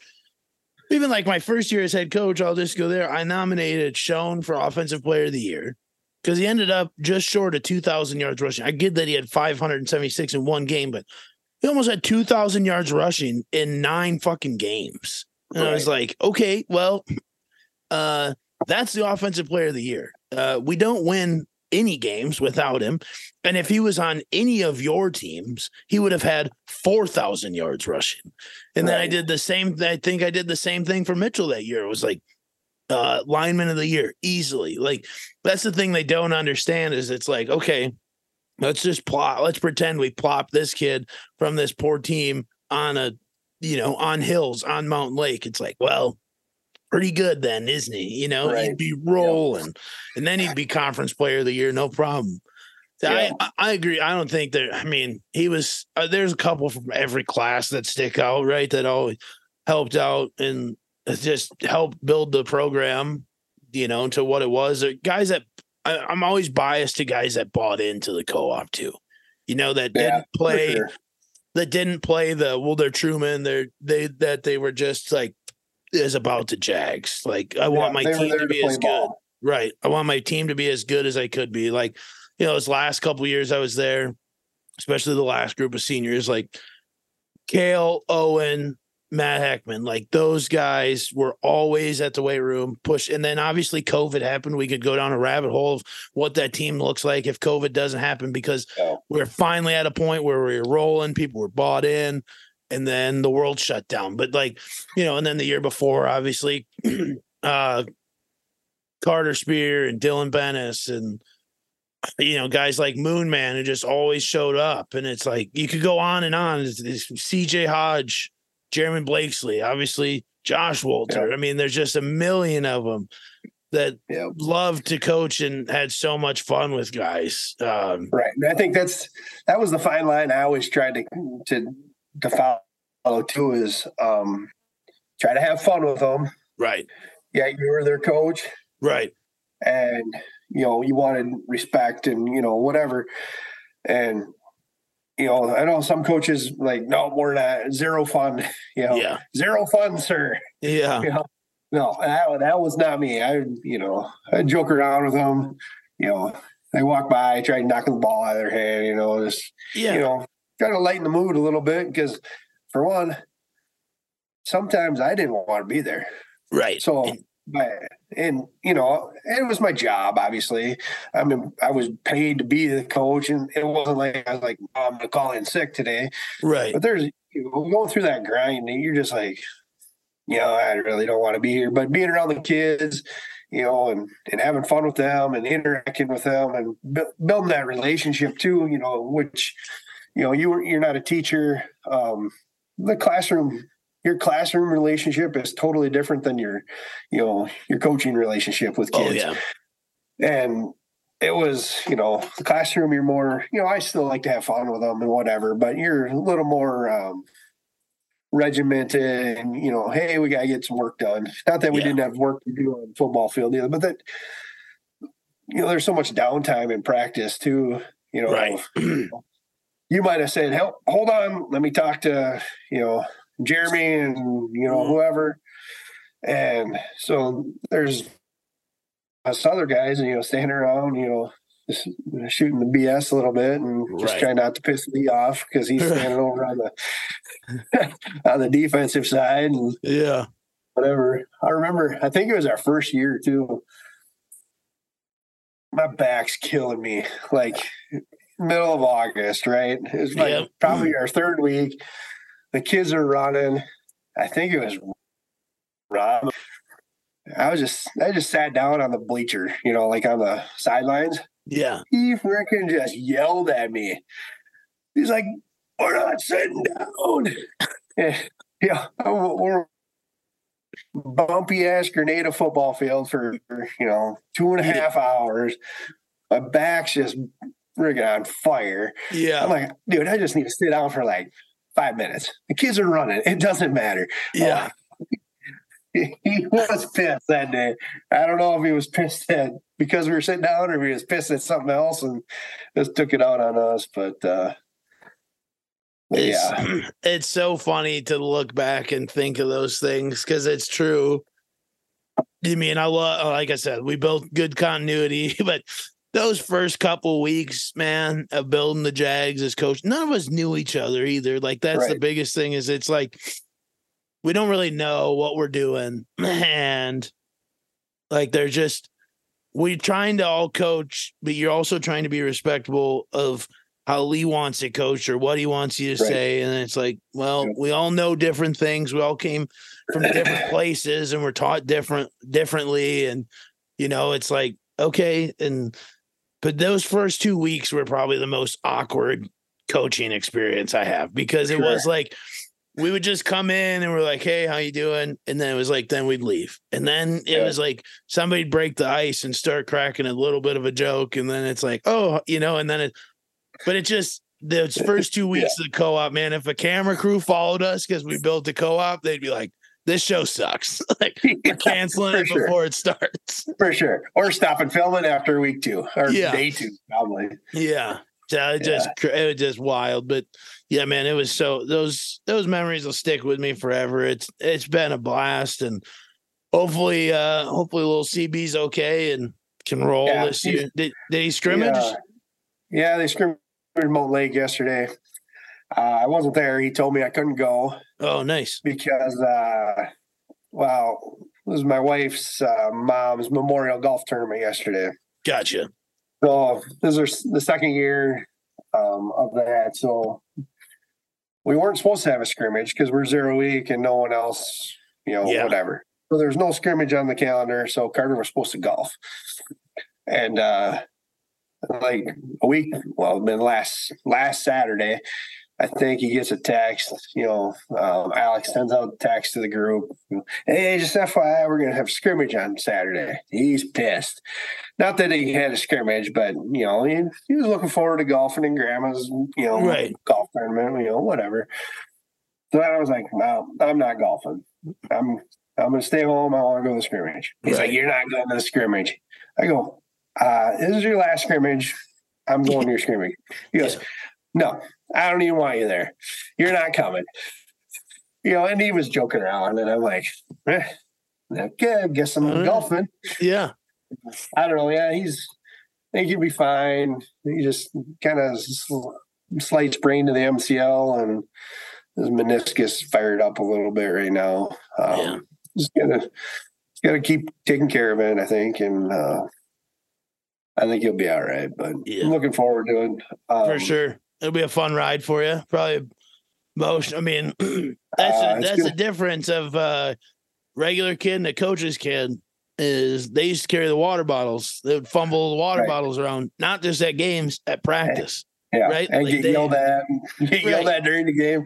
even like my first year as head coach, I'll just go there. I nominated Schoen for offensive player of the year because he ended up just short of 2,000 yards rushing. I get that he had 576 in one game, but he almost had 2,000 yards rushing in nine fucking games. And I was like, okay, well, uh, that's the offensive player of the year. Uh, we don't win any games without him. And if he was on any of your teams, he would have had 4,000 yards rushing. And then I did the same. I think I did the same thing for Mitchell that year. It was like uh, lineman of the year easily. Like that's the thing they don't understand is it's like, okay, let's just plot, let's pretend we plop this kid from this poor team on a, you know, on hills on Mountain Lake. It's like, well, pretty good then, isn't he? You know, Right. he'd be rolling and then he'd be conference player of the year, no problem. Yeah. I, I agree. I don't think that. I mean, he was. Uh, there's a couple from every class that stick out, right? That always helped out and just helped build the program, you know, to what it was. Guys that I, I'm always biased to guys that bought into the co-op too. You know, that Yeah, didn't play sure. That didn't play the well, they're Truman. They're they that they were just like is about the Jags. Like I want my team to be play as good. ball. Right. I want my team to be as good as I could be. Like, you know, those last couple years I was there, especially the last group of seniors, like Kale, Owen, Matt Heckman, like those guys were always at the weight room, push. And then obviously COVID happened. We could go down a rabbit hole of what that team looks like if COVID doesn't happen because we're finally at a point where we're rolling, people were bought in, and then the world shut down. But like, you know, and then the year before, obviously, uh Carter Spear and Dylan Bennis and you know guys like Moon Man who just always showed up, and it's like you could go on and on. It's, it's C.J. Hodge, Jeremy Blakesley, obviously Josh Walter. I mean, there's just a million of them that Yeah. loved to coach and had so much fun with guys. Um, Right. And I think that's that was the fine line I always tried to to to follow too is um try to have fun with them. right, Yeah, you were their coach right, and you know, you wanted respect and you know, whatever. And you know, I know some coaches like, no, we're not zero fun, you know, yeah, zero fun, sir. yeah, You know, no, that, that was not me. I, you know, I joke around with them. You know, they walk by, try knocking the ball out of their hand. You know, just yeah, you know, try to lighten the mood a little bit because, for one, sometimes I didn't want to be there. right. So, but and you know, it was my job. Obviously, I mean, I was paid to be the coach, and it wasn't like I was like, oh, I'm gonna call in sick today. right, But there's you know, going through that grind, and you're just like, you know, I really don't want to be here. But being around the kids, you know, and and having fun with them and interacting with them and bu- building that relationship too, you know, which, you know, you were you're not a teacher. Um, the classroom, your classroom relationship is totally different than your, you know, your coaching relationship with kids oh kids. yeah, and it was you know the classroom you're more you know i still like to have fun with them and whatever but you're a little more um regimented and you know hey we gotta get some work done. Not that we Yeah. didn't have work to do on the football field either but that you know there's so much downtime in practice too you know. Right, you might have said "Hel- hold on let me talk to you know jeremy and you know Mhm. whoever and so there's us other guys and you know standing around you know just shooting the bs a little bit and just Right. trying not to piss me off because he's standing over on the on the defensive side and yeah, whatever. I remember, I think it was our first year too. My back's killing me. Like middle of August, right? It's like Yep. probably our third week. The kids are running. I think it was Rob. I was just I just sat down on the bleacher, you know, like on the sidelines. yeah, He freaking just yelled at me. He's like, "We're not sitting down." yeah, we're bumpy ass Granada football field for you know two and a half hours. My back's just friggin' on fire. yeah, I'm like, dude, I just need to sit down for like five minutes. The kids are running. It doesn't matter. yeah, he was pissed that day. I don't know if he was pissed at because we were sitting down or if he was pissed at something else and just took it out on us. But uh It's, yeah. it's so funny to look back and think of those things because it's true. I mean, I love, like I said, we built good continuity, but those first couple weeks, man, of building the Jags as coach, none of us knew each other either. Like that's the biggest thing is it's like we don't really know what we're doing, and like they're just we're trying to all coach, but you're also trying to be respectful of how Lee wants it coached or what he wants you to Right. say. And it's like, well, Yep. we all know different things. We all came from different places and we're taught different differently. And you know, it's like, okay. And but those first two weeks were probably the most awkward coaching experience I have because it was like we would just come in and we're like, hey, how you doing? And then it was like, then we'd leave. And then it Yeah. was like somebody'd break the ice and start cracking a little bit of a joke. And then it's like, oh, you know, and then it, but it just, those first two weeks of the co-op, man, if a camera crew followed us because we built the co-op, they'd be like, this show sucks. like canceling it sure. before it starts. for sure. Or stop and film it after week two or Yeah. day two, probably. Yeah. So it just cr- it was just wild. But yeah, man, it was so those those memories will stick with me forever. It's it's been a blast and hopefully uh hopefully little CB's okay and can roll Yeah, this year. Did, did he scrimmage? Yeah, yeah they scrimmaged Mountain Lake yesterday. Uh, I wasn't there. He told me I couldn't go Oh, nice. because, uh, well, it was my wife's uh, mom's memorial golf tournament yesterday. Gotcha. So this is the second year um, of that. So we weren't supposed to have a scrimmage because we're zero week and no one else, you know, Yeah. whatever. So there's no scrimmage on the calendar. So Carter was supposed to golf. And uh like a week, well, then last last Saturday, I think he gets a text. You know, um, Alex sends out a text to the group. Hey, just FYI, we're gonna have scrimmage on Saturday. He's pissed. Not that he had a scrimmage, but you know, he, he was looking forward to golfing in grandma's, you know, Right. golf tournament, you know, whatever. So I was like, no, I'm not golfing. I'm I'm gonna stay home. I want to go to the scrimmage. He's Right. like, You're not going to the scrimmage. I go, uh, this is your last scrimmage. I'm going to your scrimmage. He goes, No, I don't even want you there. You're not coming. You know, and he was joking around, and I'm like, eh, okay, I guess I'm Uh, golfing. Yeah. I don't know. Yeah, he's I think he'll be fine. He just kind of slight sprain to the MCL and his meniscus fired up a little bit right now. Um, Yeah. Just gotta just gotta keep taking care of it, I think, and uh, I think he'll be all right. But Yeah. I'm looking forward to it. Um, For sure. It'll be a fun ride for you. Probably most I mean that's Uh, a, it's that's the difference of uh regular kid and a coach's kid is they used to carry the water bottles. They would fumble the water Right. bottles around, not just at games, at practice. Yeah, right? and Like get they- yelled at, get yelled at during the game.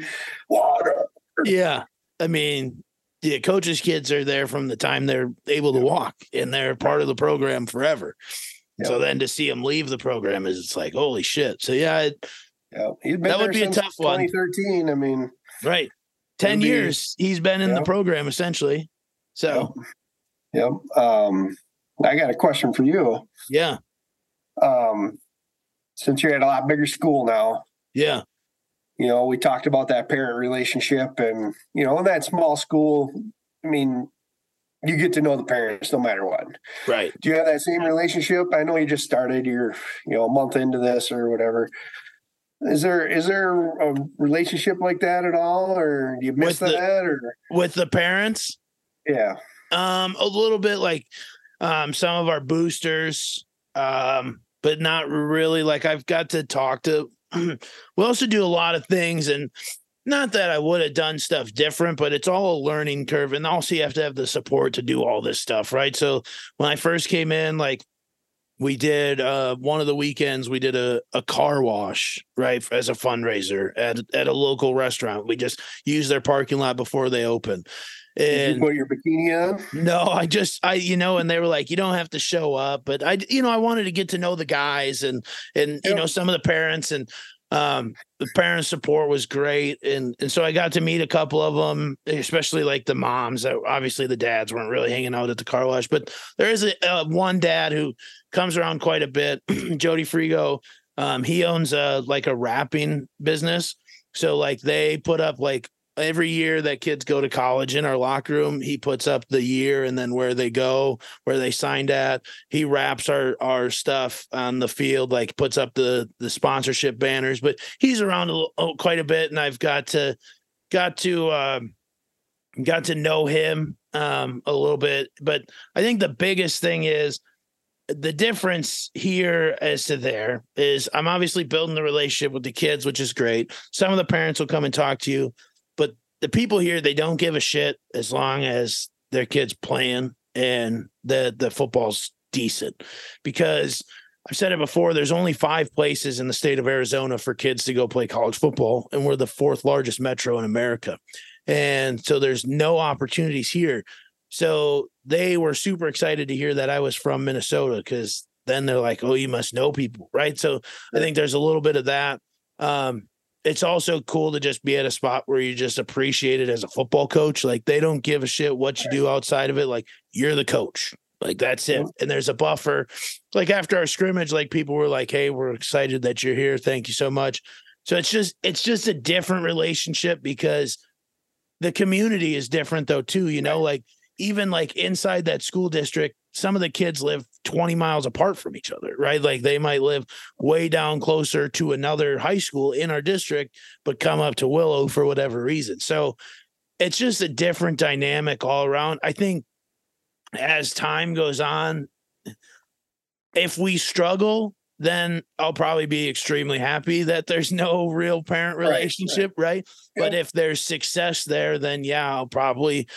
Water. Yeah. I mean, the coaches' kids are there from the time they're able to walk and they're part of the program forever. So then to see them leave the program is it's like, holy shit. So yeah, it, Yeah, he's been That would be a tough one. 2013. I mean, right. 10 be- years he's been in the program essentially. So yep. Um, I got a question for you. yeah. um, since you're at a lot bigger school now, Yeah. you know, we talked about that parent relationship and, you know, in that small school, I mean, you get to know the parents no matter what. Right. Do you have that same relationship? I know you just started, you're, you know, a month into this or whatever. Is there is there a relationship like that at all, or do you miss With the- that? Or With the parents, yeah, um, a little bit like um some of our boosters, um, but not really like I've got to talk to we also do a lot of things and not that I would have done stuff different, but it's all a learning curve. And also you have to have the support to do all this stuff, right? So when I first came in, like we did uh one of the weekends we did a, a car wash right as a fundraiser at, at a local restaurant we just used their parking lot before they open Did and you put your bikini on? no, I just I you know, and they were like, you don't have to show up, but I you know I wanted to get to know the guys and and you know some of the parents and um, the parent support was great, and and so I got to meet a couple of them, especially like the moms. Obviously, the dads weren't really hanging out at the car wash, but there is a, uh, one dad who comes around quite a bit. Jody Frigo, um, he owns a like a wrapping business, so like they put up like every year that kids go to college in our locker room he puts up the year and then where they go where they signed at. He wraps our our stuff on the field like puts up the the sponsorship banners. But he's around a, oh, quite a bit and i've got to got to um got to know him um a little bit. But i think the biggest thing is the difference here as to there is I'm obviously building the relationship with the kids, which is great. Some of the parents will come and talk to you but the people here they don't give a shit as long as their kids playing and the the football's decent because I've said it before there's only 5 places in the state of Arizona for kids to go play college football and we're the fourth largest metro in America. And so there's no opportunities here. So they were super excited to hear that I was from Minnesota cuz then they're like, "Oh, you must know people." Right? So I think there's a little bit of that. Um, it's also cool to just be at a spot where you just appreciate it as a football coach. Like they don't give a shit what you do outside of it. Like you're the coach. Like that's it. And there's a buffer. Like after our scrimmage, like people were like, Hey, we're excited that you're here. Thank you so much. So it's just it's just a different relationship because the community is different though, too. You know, like even like inside that school district, some of the kids live 20 miles apart from each other, right? Like they might live way down closer to another high school in our district, but come up to Willow for whatever reason. So it's just a different dynamic all around. I think as time goes on, if we struggle, then I'll probably be extremely happy that there's no real parent relationship, right? right. right? Yeah. But if there's success there, then yeah, I'll probably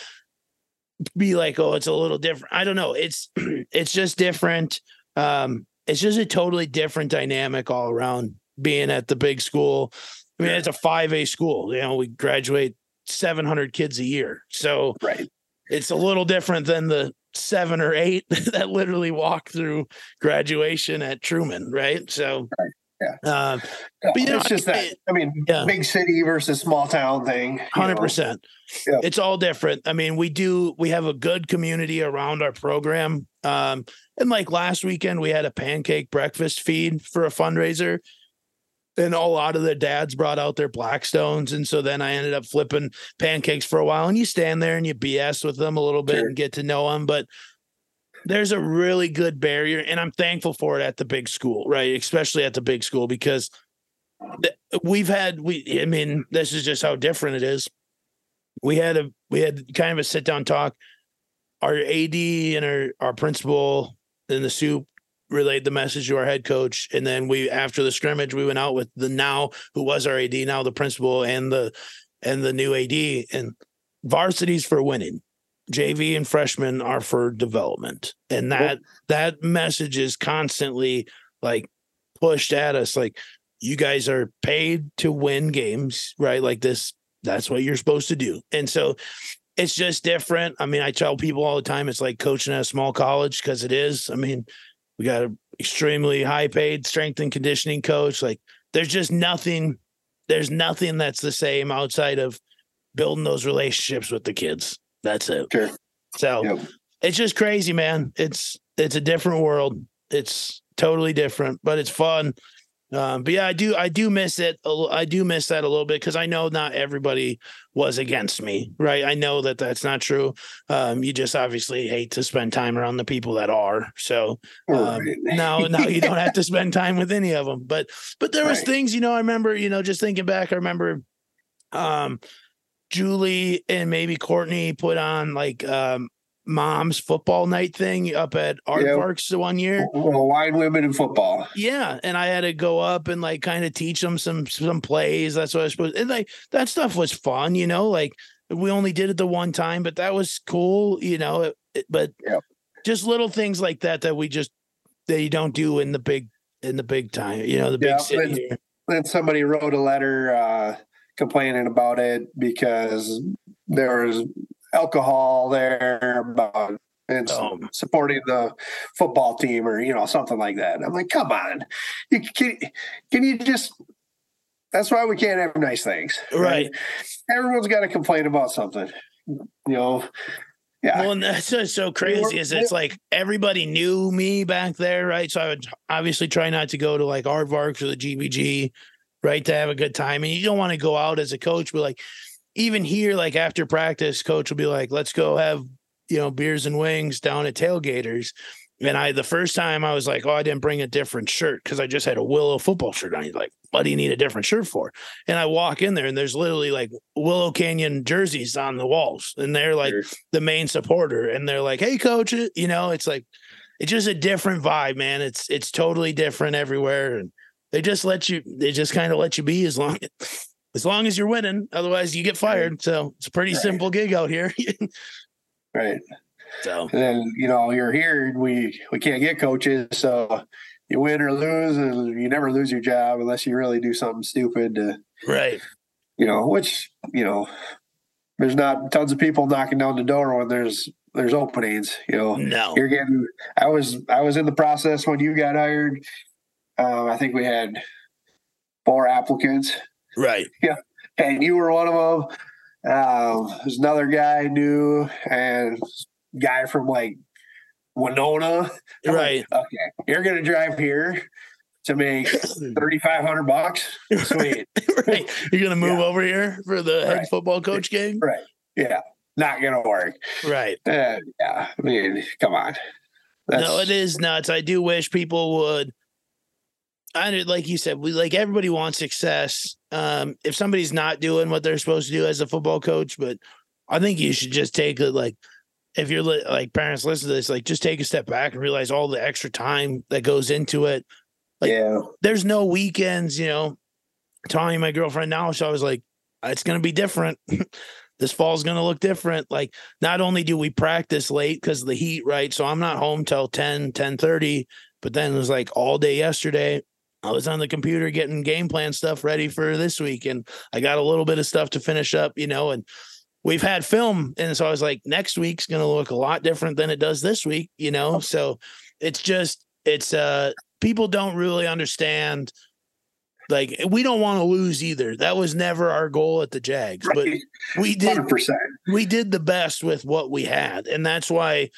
be like, oh, it's a little different. I don't know. It's it's just different. Um, it's just a totally different dynamic all around being at the big school. I mean, it's a five A school. You know, we graduate 700 kids a year, so right. It's a little different than the seven or eight that literally walk through graduation at Truman, right? So, right. Yeah. Um, but you know, it's just that. I mean, yeah. big city versus small town thing. Hundred percent. Yeah. It's all different. I mean, we do. We have a good community around our program. Um, and like last weekend, we had a pancake breakfast feed for a fundraiser. And a lot of the dads brought out their Blackstones. And so then I ended up flipping pancakes for a while. And you stand there and you BS with them a little bit sure. and get to know them. But there's a really good barrier and i'm thankful for it at the big school right? Especially at the big school because we've had we i mean this is just how different it is. We had a we had kind of a sit down talk. Our ad and our our principal and the soup relayed the message to our head coach and then we after the scrimmage we went out with the now who was our ad now the principal and the and the new ad and varsities for winning JV and freshmen are for development. And that that message is constantly like pushed at us like you guys are paid to win games, right? Like this that's what you're supposed to do. And so it's just different. I mean, I tell people all the time it's like coaching at a small college because it is. I mean, we got an extremely high paid strength and conditioning coach. Like there's just nothing there's nothing that's the same outside of building those relationships with the kids. That's it. Sure. So yep. it's just crazy, man. It's it's a different world. It's totally different, but it's fun. Um, but yeah, I do I do miss it. I do miss that a little bit because I know not everybody was against me, right? I know that that's not true. Um, you just obviously hate to spend time around the people that are. So um, right. now now you don't have to spend time with any of them. But but there was right. things, you know. I remember, you know, just thinking back. I remember, um, Julie and maybe Courtney put on like um, mom's football night thing up at Art yeah. Parks one year. Wide women in football. Yeah, and I had to go up and like kind of teach them some some plays. That's what I was supposed. And like that stuff was fun, you know. Like we only did it the one time, but that was cool, you know. It, it, but yeah. just little things like that that we just that you don't do in the big in the big time, you know, the big city. Then, then somebody wrote a letter. uh complaining about it because there was alcohol there about and oh. supporting the football team or you know something like that. I'm like, come on, you, can can you just that's why we can't have nice things. Right. Everyone's got to complain about something. You know. Yeah. Well, and that's what's so crazy is it's like everybody knew me back there, right? So I would obviously try not to go to like Aardvarks or the GVG, right, to have a good time. And you don't want to go out as a coach, but like even here, like after practice, coach will be like, "Let's go have you know beers and wings down at Tailgaters." And I, the first time I was like, oh, I didn't bring a different shirt because I just had a Willow football shirt on. He's like, what do you need a different shirt for? And I walk in there and there's literally like Willow Canyon jerseys on the walls. And they're like Sure. the main supporter. And they're like, hey, coach, you know, it's like, it's just a different vibe, man. It's, it's totally different everywhere. And they just let you, they just kind of let you be as long, as long as you're winning. Otherwise you get fired. So it's a pretty Right. simple gig out here. Right. so And then, you know, you're here we we can't get coaches, so you win or lose, and you never lose your job unless you really do something stupid to, right. you know, which, you know, there's not tons of people knocking down the door when there's there's openings, you know. No. You're getting I was I was in the process when you got hired. Um, I think we had four applicants Right. Yeah. And you were one of them. Um, there's another guy new and guy from like Winona. I'm like, Right. okay, you're gonna drive here to make thirty five hundred bucks. Sweet. right. You're gonna move Yeah. over here for the head Right. football coach game. right. Yeah. Not gonna work. Right. Uh, yeah. I mean, come on. no, it is nuts. I do wish people would. I like you said, we like everybody wants success. Um, if somebody's not doing what they're supposed to do as a football coach, but I think you should just take it like if you're li- like parents listen to this, like just take a step back and realize all the extra time that goes into it. like- yeah. There's no weekends, you know. Tony, my girlfriend now, so I was like, it's gonna be different. this fall's gonna look different. Like, not only do we practice late because of the heat, right? So I'm not home till 10, 10 30, but then it was like all day yesterday. I was on the computer getting game plan stuff ready for this week, and I got a little bit of stuff to finish up, you know, and we've had film. And so I was like, next week's gonna look a lot different than it does this week, you know. So it's just it's uh people don't really understand like we don't want to lose either. That was never our goal at the Jags, but we did Hundred percent. we did the best with what we had. And that's why,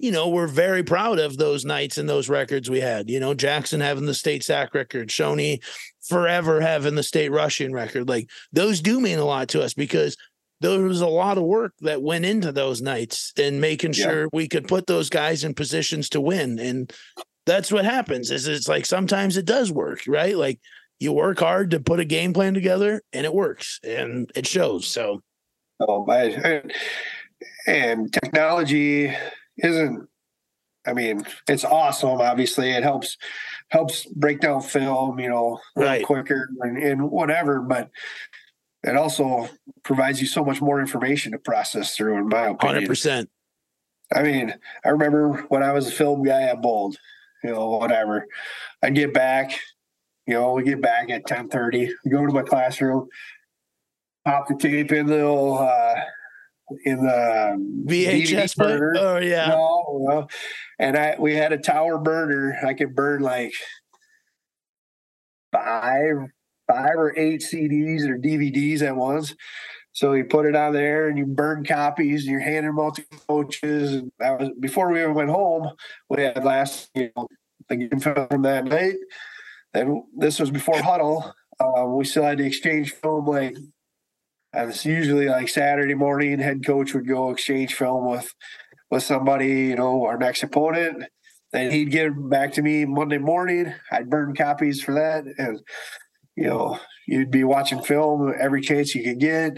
you know, we're very proud of those nights and those records we had. You know, Jackson having the state sack record, Shoney forever having the state rushing record. Like those do mean a lot to us because there was a lot of work that went into those nights and making Yeah. sure we could put those guys in positions to win. And that's what happens is it's like sometimes it does work, right? Like you work hard to put a game plan together and it works and it shows. So Oh, I- and technology isn't. I mean, it's awesome. Obviously, it helps helps break down film, you know, Right. quicker and, and whatever. But it also provides you so much more information to process through. In my opinion, hundred percent. I mean, I remember when I was a film guy at Bold, you know, whatever. I'd get back, you know, we get back at 10 30, go to my classroom, pop the tape in the little, uh, in the VHS burner. Oh yeah. No, no. and I we had a tower burner. I could burn like five, five or eight CDs or DVDs at once. So you put it on there and you burn copies and you're handing them out to coaches. And that was before we ever went home. We had last, you know, the game film from that night. And this was before Hudl. Uh, we still had to exchange film like and it's usually like Saturday morning, head coach would go exchange film with with somebody, you know, our next opponent. Then he'd get back to me Monday morning. I'd burn copies for that. And you know, you'd be watching film every chance you could get,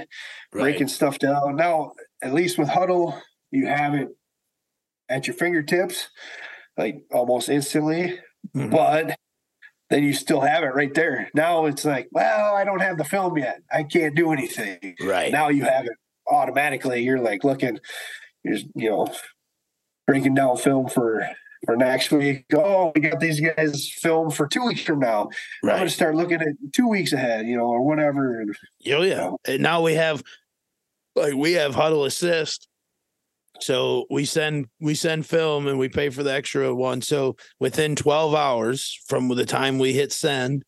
Right. breaking stuff down. Now, at least with Hudl, you have it at your fingertips, like almost instantly. Mhm. But then you still have it right there. Now it's like, well, I don't have the film yet. I can't do anything. Right. Now you have it automatically. You're like looking, you're you know, breaking down film for for next week. Oh, we got these guys filmed for two weeks from now. I'm gonna start looking at two weeks ahead, you know, or whatever. And Oh yeah. And now we have like we have Hudl Assist. So we send we send film and we pay for the extra one. So within 12 hours from the time we hit send,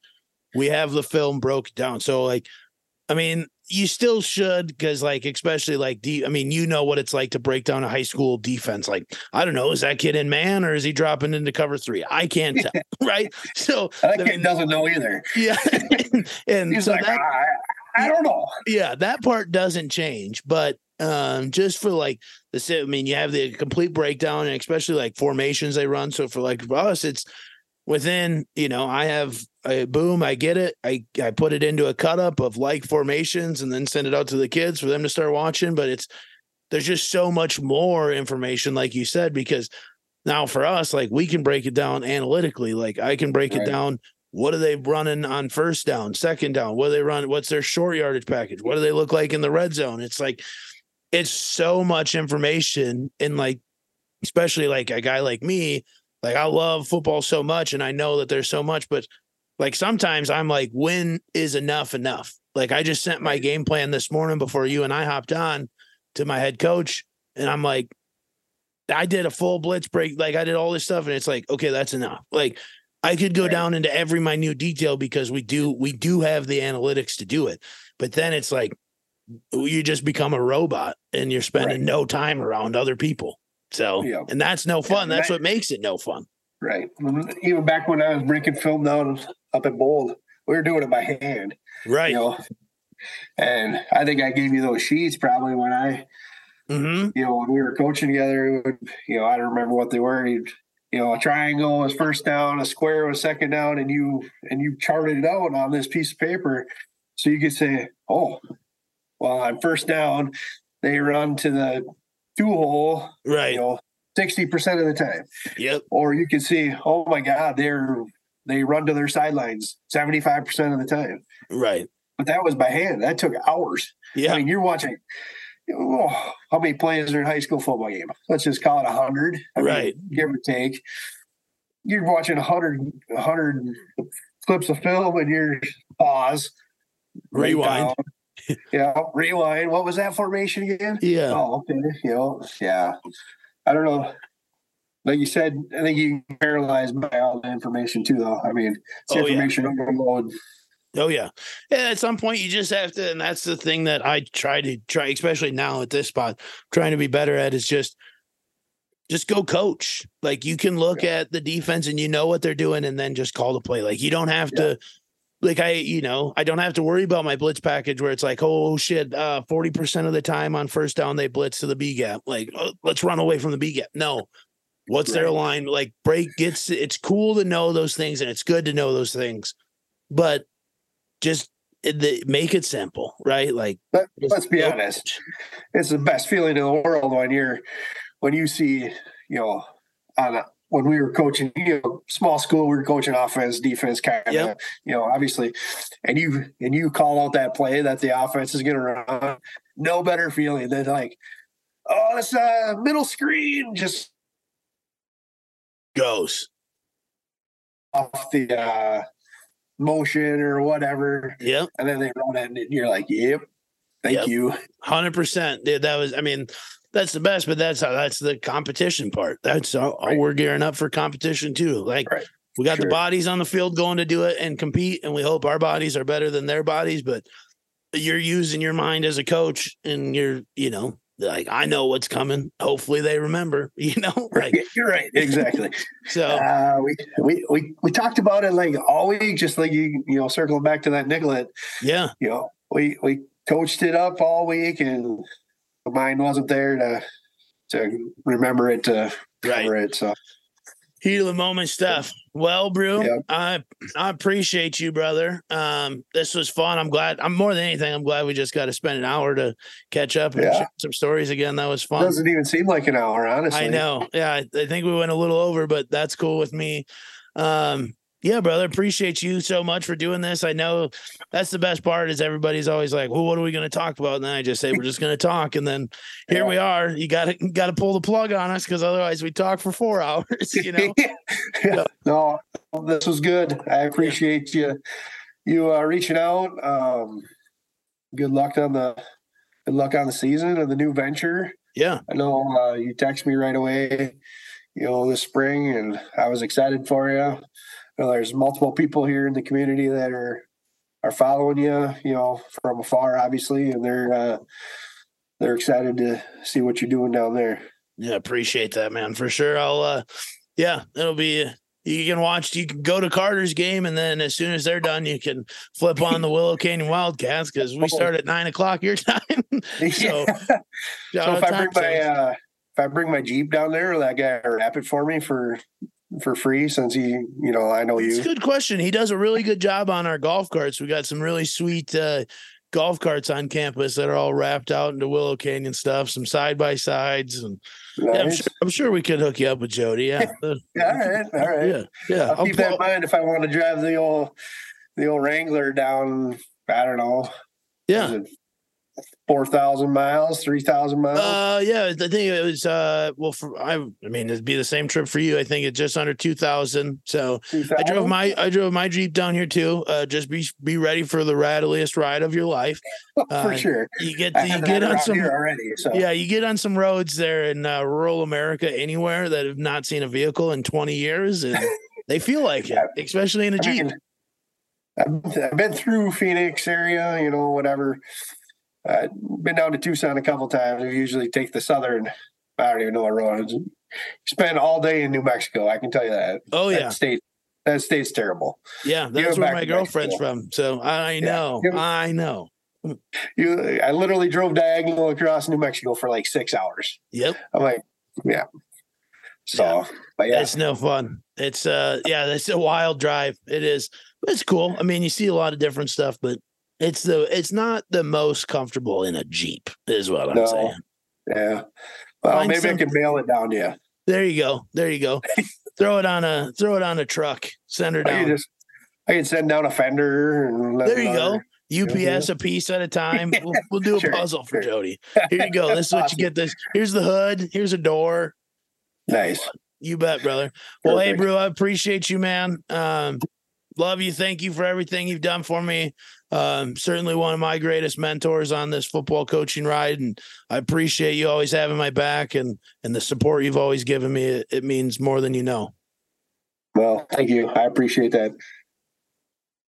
we have the film broke down. So like, I mean, you still should because like especially like de- I mean, you know what it's like to break down a high school defense. Like, I don't know, is that kid in man or is he dropping into cover three? I can't tell, right? So That I kid mean, doesn't know either. yeah, and He's so like, that, I, I don't know. yeah, that part doesn't change, but um just for like the si- I mean, you have the complete breakdown and especially like formations they run. So for like for us, it's within, you know, I have a boom, I get it. I I put it into a cut up of like formations and then send it out to the kids for them to start watching. But it's there's just so much more information, like you said, because now for us, like we can break it down analytically. Like I can break it down. What are they running on first down, second down? What do they run? What's their short yardage package? What do they look like in the red zone? It's like it's so much information and like especially like a guy like me, like I love football so much and I know that there's so much, but like sometimes I'm like, when is enough enough? Like I just sent my game plan this morning before you and I hopped on to my head coach, and I'm like, I did a full blitz break, like I did all this stuff, and it's like, okay, that's enough. Like I could go down into every minute detail because we do we do have the analytics to do it. But then it's like you just become a robot and you're spending Right. no time around other people. So Yeah. and that's no fun. That's that- what makes it no fun. Right. Even back when I was breaking film down up at Bold, we were doing it by hand. Right. You know. And I think I gave you those sheets probably when I, hmm you know, when we were coaching together. it would- You know, I don't remember what they were. You'd, you know, a triangle was first down, a square was second down, and you and you charted it out on this piece of paper, so you could say, "Oh, well, on first down, they run to the two hole, Right. you know, sixty percent of the time." Yep. or you can see, oh my God, they're they run to their sidelines 75% of the time. Right. But that was by hand. That took hours. Yeah. I mean, you're watching oh, how many plays are in a high school football game? Let's just call it hundred. Right. give or take. You're watching a hundred hundred clips of film and you're pause. Rewind. down. Yeah, rewind. What was that formation again? Yeah. Oh, okay. You know, yeah. I don't know. Like you said, I think you paralyzed by all the information too, though. I mean, it's Oh, yeah. information overload. Oh yeah. Yeah. At some point, you just have to, and that's the thing that I try to try, especially now at this spot, trying to be better at is just, just go coach. Like you can look at the defense and you know what they're doing, and then just call the play. Like you don't have to. Like I, you know, I don't have to worry about my blitz package where it's like, oh shit, uh, forty percent of the time on first down they blitz to the B gap. Like, oh, let's run away from the B gap. No, what's their line? Like break gets. It's cool to know those things, and it's good to know those things, but just the, make it simple, right? Like, But let's be honest. It's the best feeling in the world when you're when you see, you know, on a, when we were coaching, you know, small school, we were coaching offense, defense, kind of, Yep. you know, obviously, and you and you call out that play that the offense is going to run. No better feeling than like, oh, this uh, middle screen just goes. off the uh, motion or whatever, Yep. and then they run it, and you're like, yep, thank Yep. you. Hundred percent. That was. I mean, that's the best. But that's how. That's the competition part. That's how Right. we're gearing up for competition too. Like Right. we got the bodies on the field going to do it and compete, and we hope our bodies are better than their bodies. But you're using your mind as a coach, and you're, you know, like I know what's coming. Hopefully they remember. You know, like You're right, exactly. so. Uh, we, we we we talked about it like all week, just like you you know, circling back to that Nicollet. Yeah. You know, we we coached it up all week, and mind wasn't there to to remember it to Right. cover it. So Heat of the moment stuff. Well, Brew. I I appreciate you, brother. Um, this was fun. I'm glad. I'm more than anything. I'm glad we just got to spend an hour to catch up and Yeah. share some stories again. That was fun. It doesn't even seem like an hour, honestly. I know. Yeah, I, I think we went a little over, but that's cool with me. Um, yeah, brother, appreciate you so much for doing this. I know that's the best part is everybody's always like, "Well, what are we going to talk about?" And then I just say we're just going to talk, and then here Yeah. we are. You got to got to pull the plug on us because otherwise we talk for four hours. You know. yeah. No, this was good. I appreciate you you uh, reaching out. Um, good luck on the good luck on the season and the new venture. Yeah. I know uh, you text me right away, you know, this spring, and I was excited for you. Know, there's multiple people here in the community that are are following you, you know, from afar, obviously, and they're uh, they're excited to see what you're doing down there. Yeah, appreciate that, man. For sure. I'll uh yeah, it'll be you can watch you can go to Carter's game and then as soon as they're done, you can flip on the Willow Canyon Wildcats because we start at nine o'clock your time. so, so if I bring my uh, if I bring my Jeep down there, will that guy wrap it for me for for free since he, you know, I know It's you. a good question. He does a really good job on our golf carts. We got some really sweet uh, golf carts on campus that are all wrapped out into Willow Canyon stuff, some side by sides, and yeah, I'm, sure, I'm sure we could hook you up with Jody. Yeah, Yeah, all right, all right. yeah, yeah. I'll I'll keep that in mind if I want to drive the old the old Wrangler down. I don't know. yeah. Four thousand miles, three thousand miles. Uh, yeah, I think it was. Uh, well, for I, I mean, it'd be the same trip for you. I think it's just under two thousand. So I drove my I drove my Jeep down here too. Uh, just be be ready for the rattliest ride of your life. for uh, sure. You get I you get on some already. So yeah, you get on some roads there in uh, rural America anywhere that have not seen a vehicle in twenty years, and they feel like it, especially in a I Jeep. mean, I've been through Phoenix area, you know, whatever. Uh, been down to Tucson a couple times. We usually take the southern. I don't even know what road. Spend all day in New Mexico. I can tell you that. Oh That yeah, state. That state's terrible. yeah. That's where my girlfriend's Mexico. from. So I know, Give- I know. You, I literally drove diagonal across New Mexico for like six hours. Yep. I'm like, yeah. So, but yeah, It's no fun. It's uh yeah, it's a wild drive. It is. It's cool. I mean, you see a lot of different stuff, but it's the it's not the most comfortable in a Jeep, is what I'm No. saying. yeah. Well, Find maybe some- I can mail it down to you. There you go. There you go. throw it on a throw it on a truck. Send her I can down. just, I can send down a fender and There you go. UPS a piece at a time. We'll, we'll do a Sure, puzzle for sure. Jody. Here you go. This is what you get. This here's the hood. Here's a door. Nice. You bet, brother. Well, hey, Perfect. bro, I appreciate you, man. Um, love you. Thank you for everything you've done for me. Um, certainly one of my greatest mentors on this football coaching ride, and I appreciate you always having my back and and the support you've always given me. It, it means more than you know. Well, thank you. I appreciate that.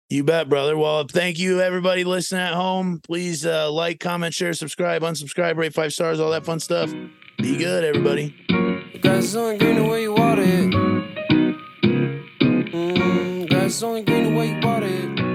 You bet, brother. Well, thank you, everybody listening at home. Please uh, like, comment, share, subscribe, unsubscribe, rate five stars, all that fun stuff. Be good, everybody. Is only greener where you water it.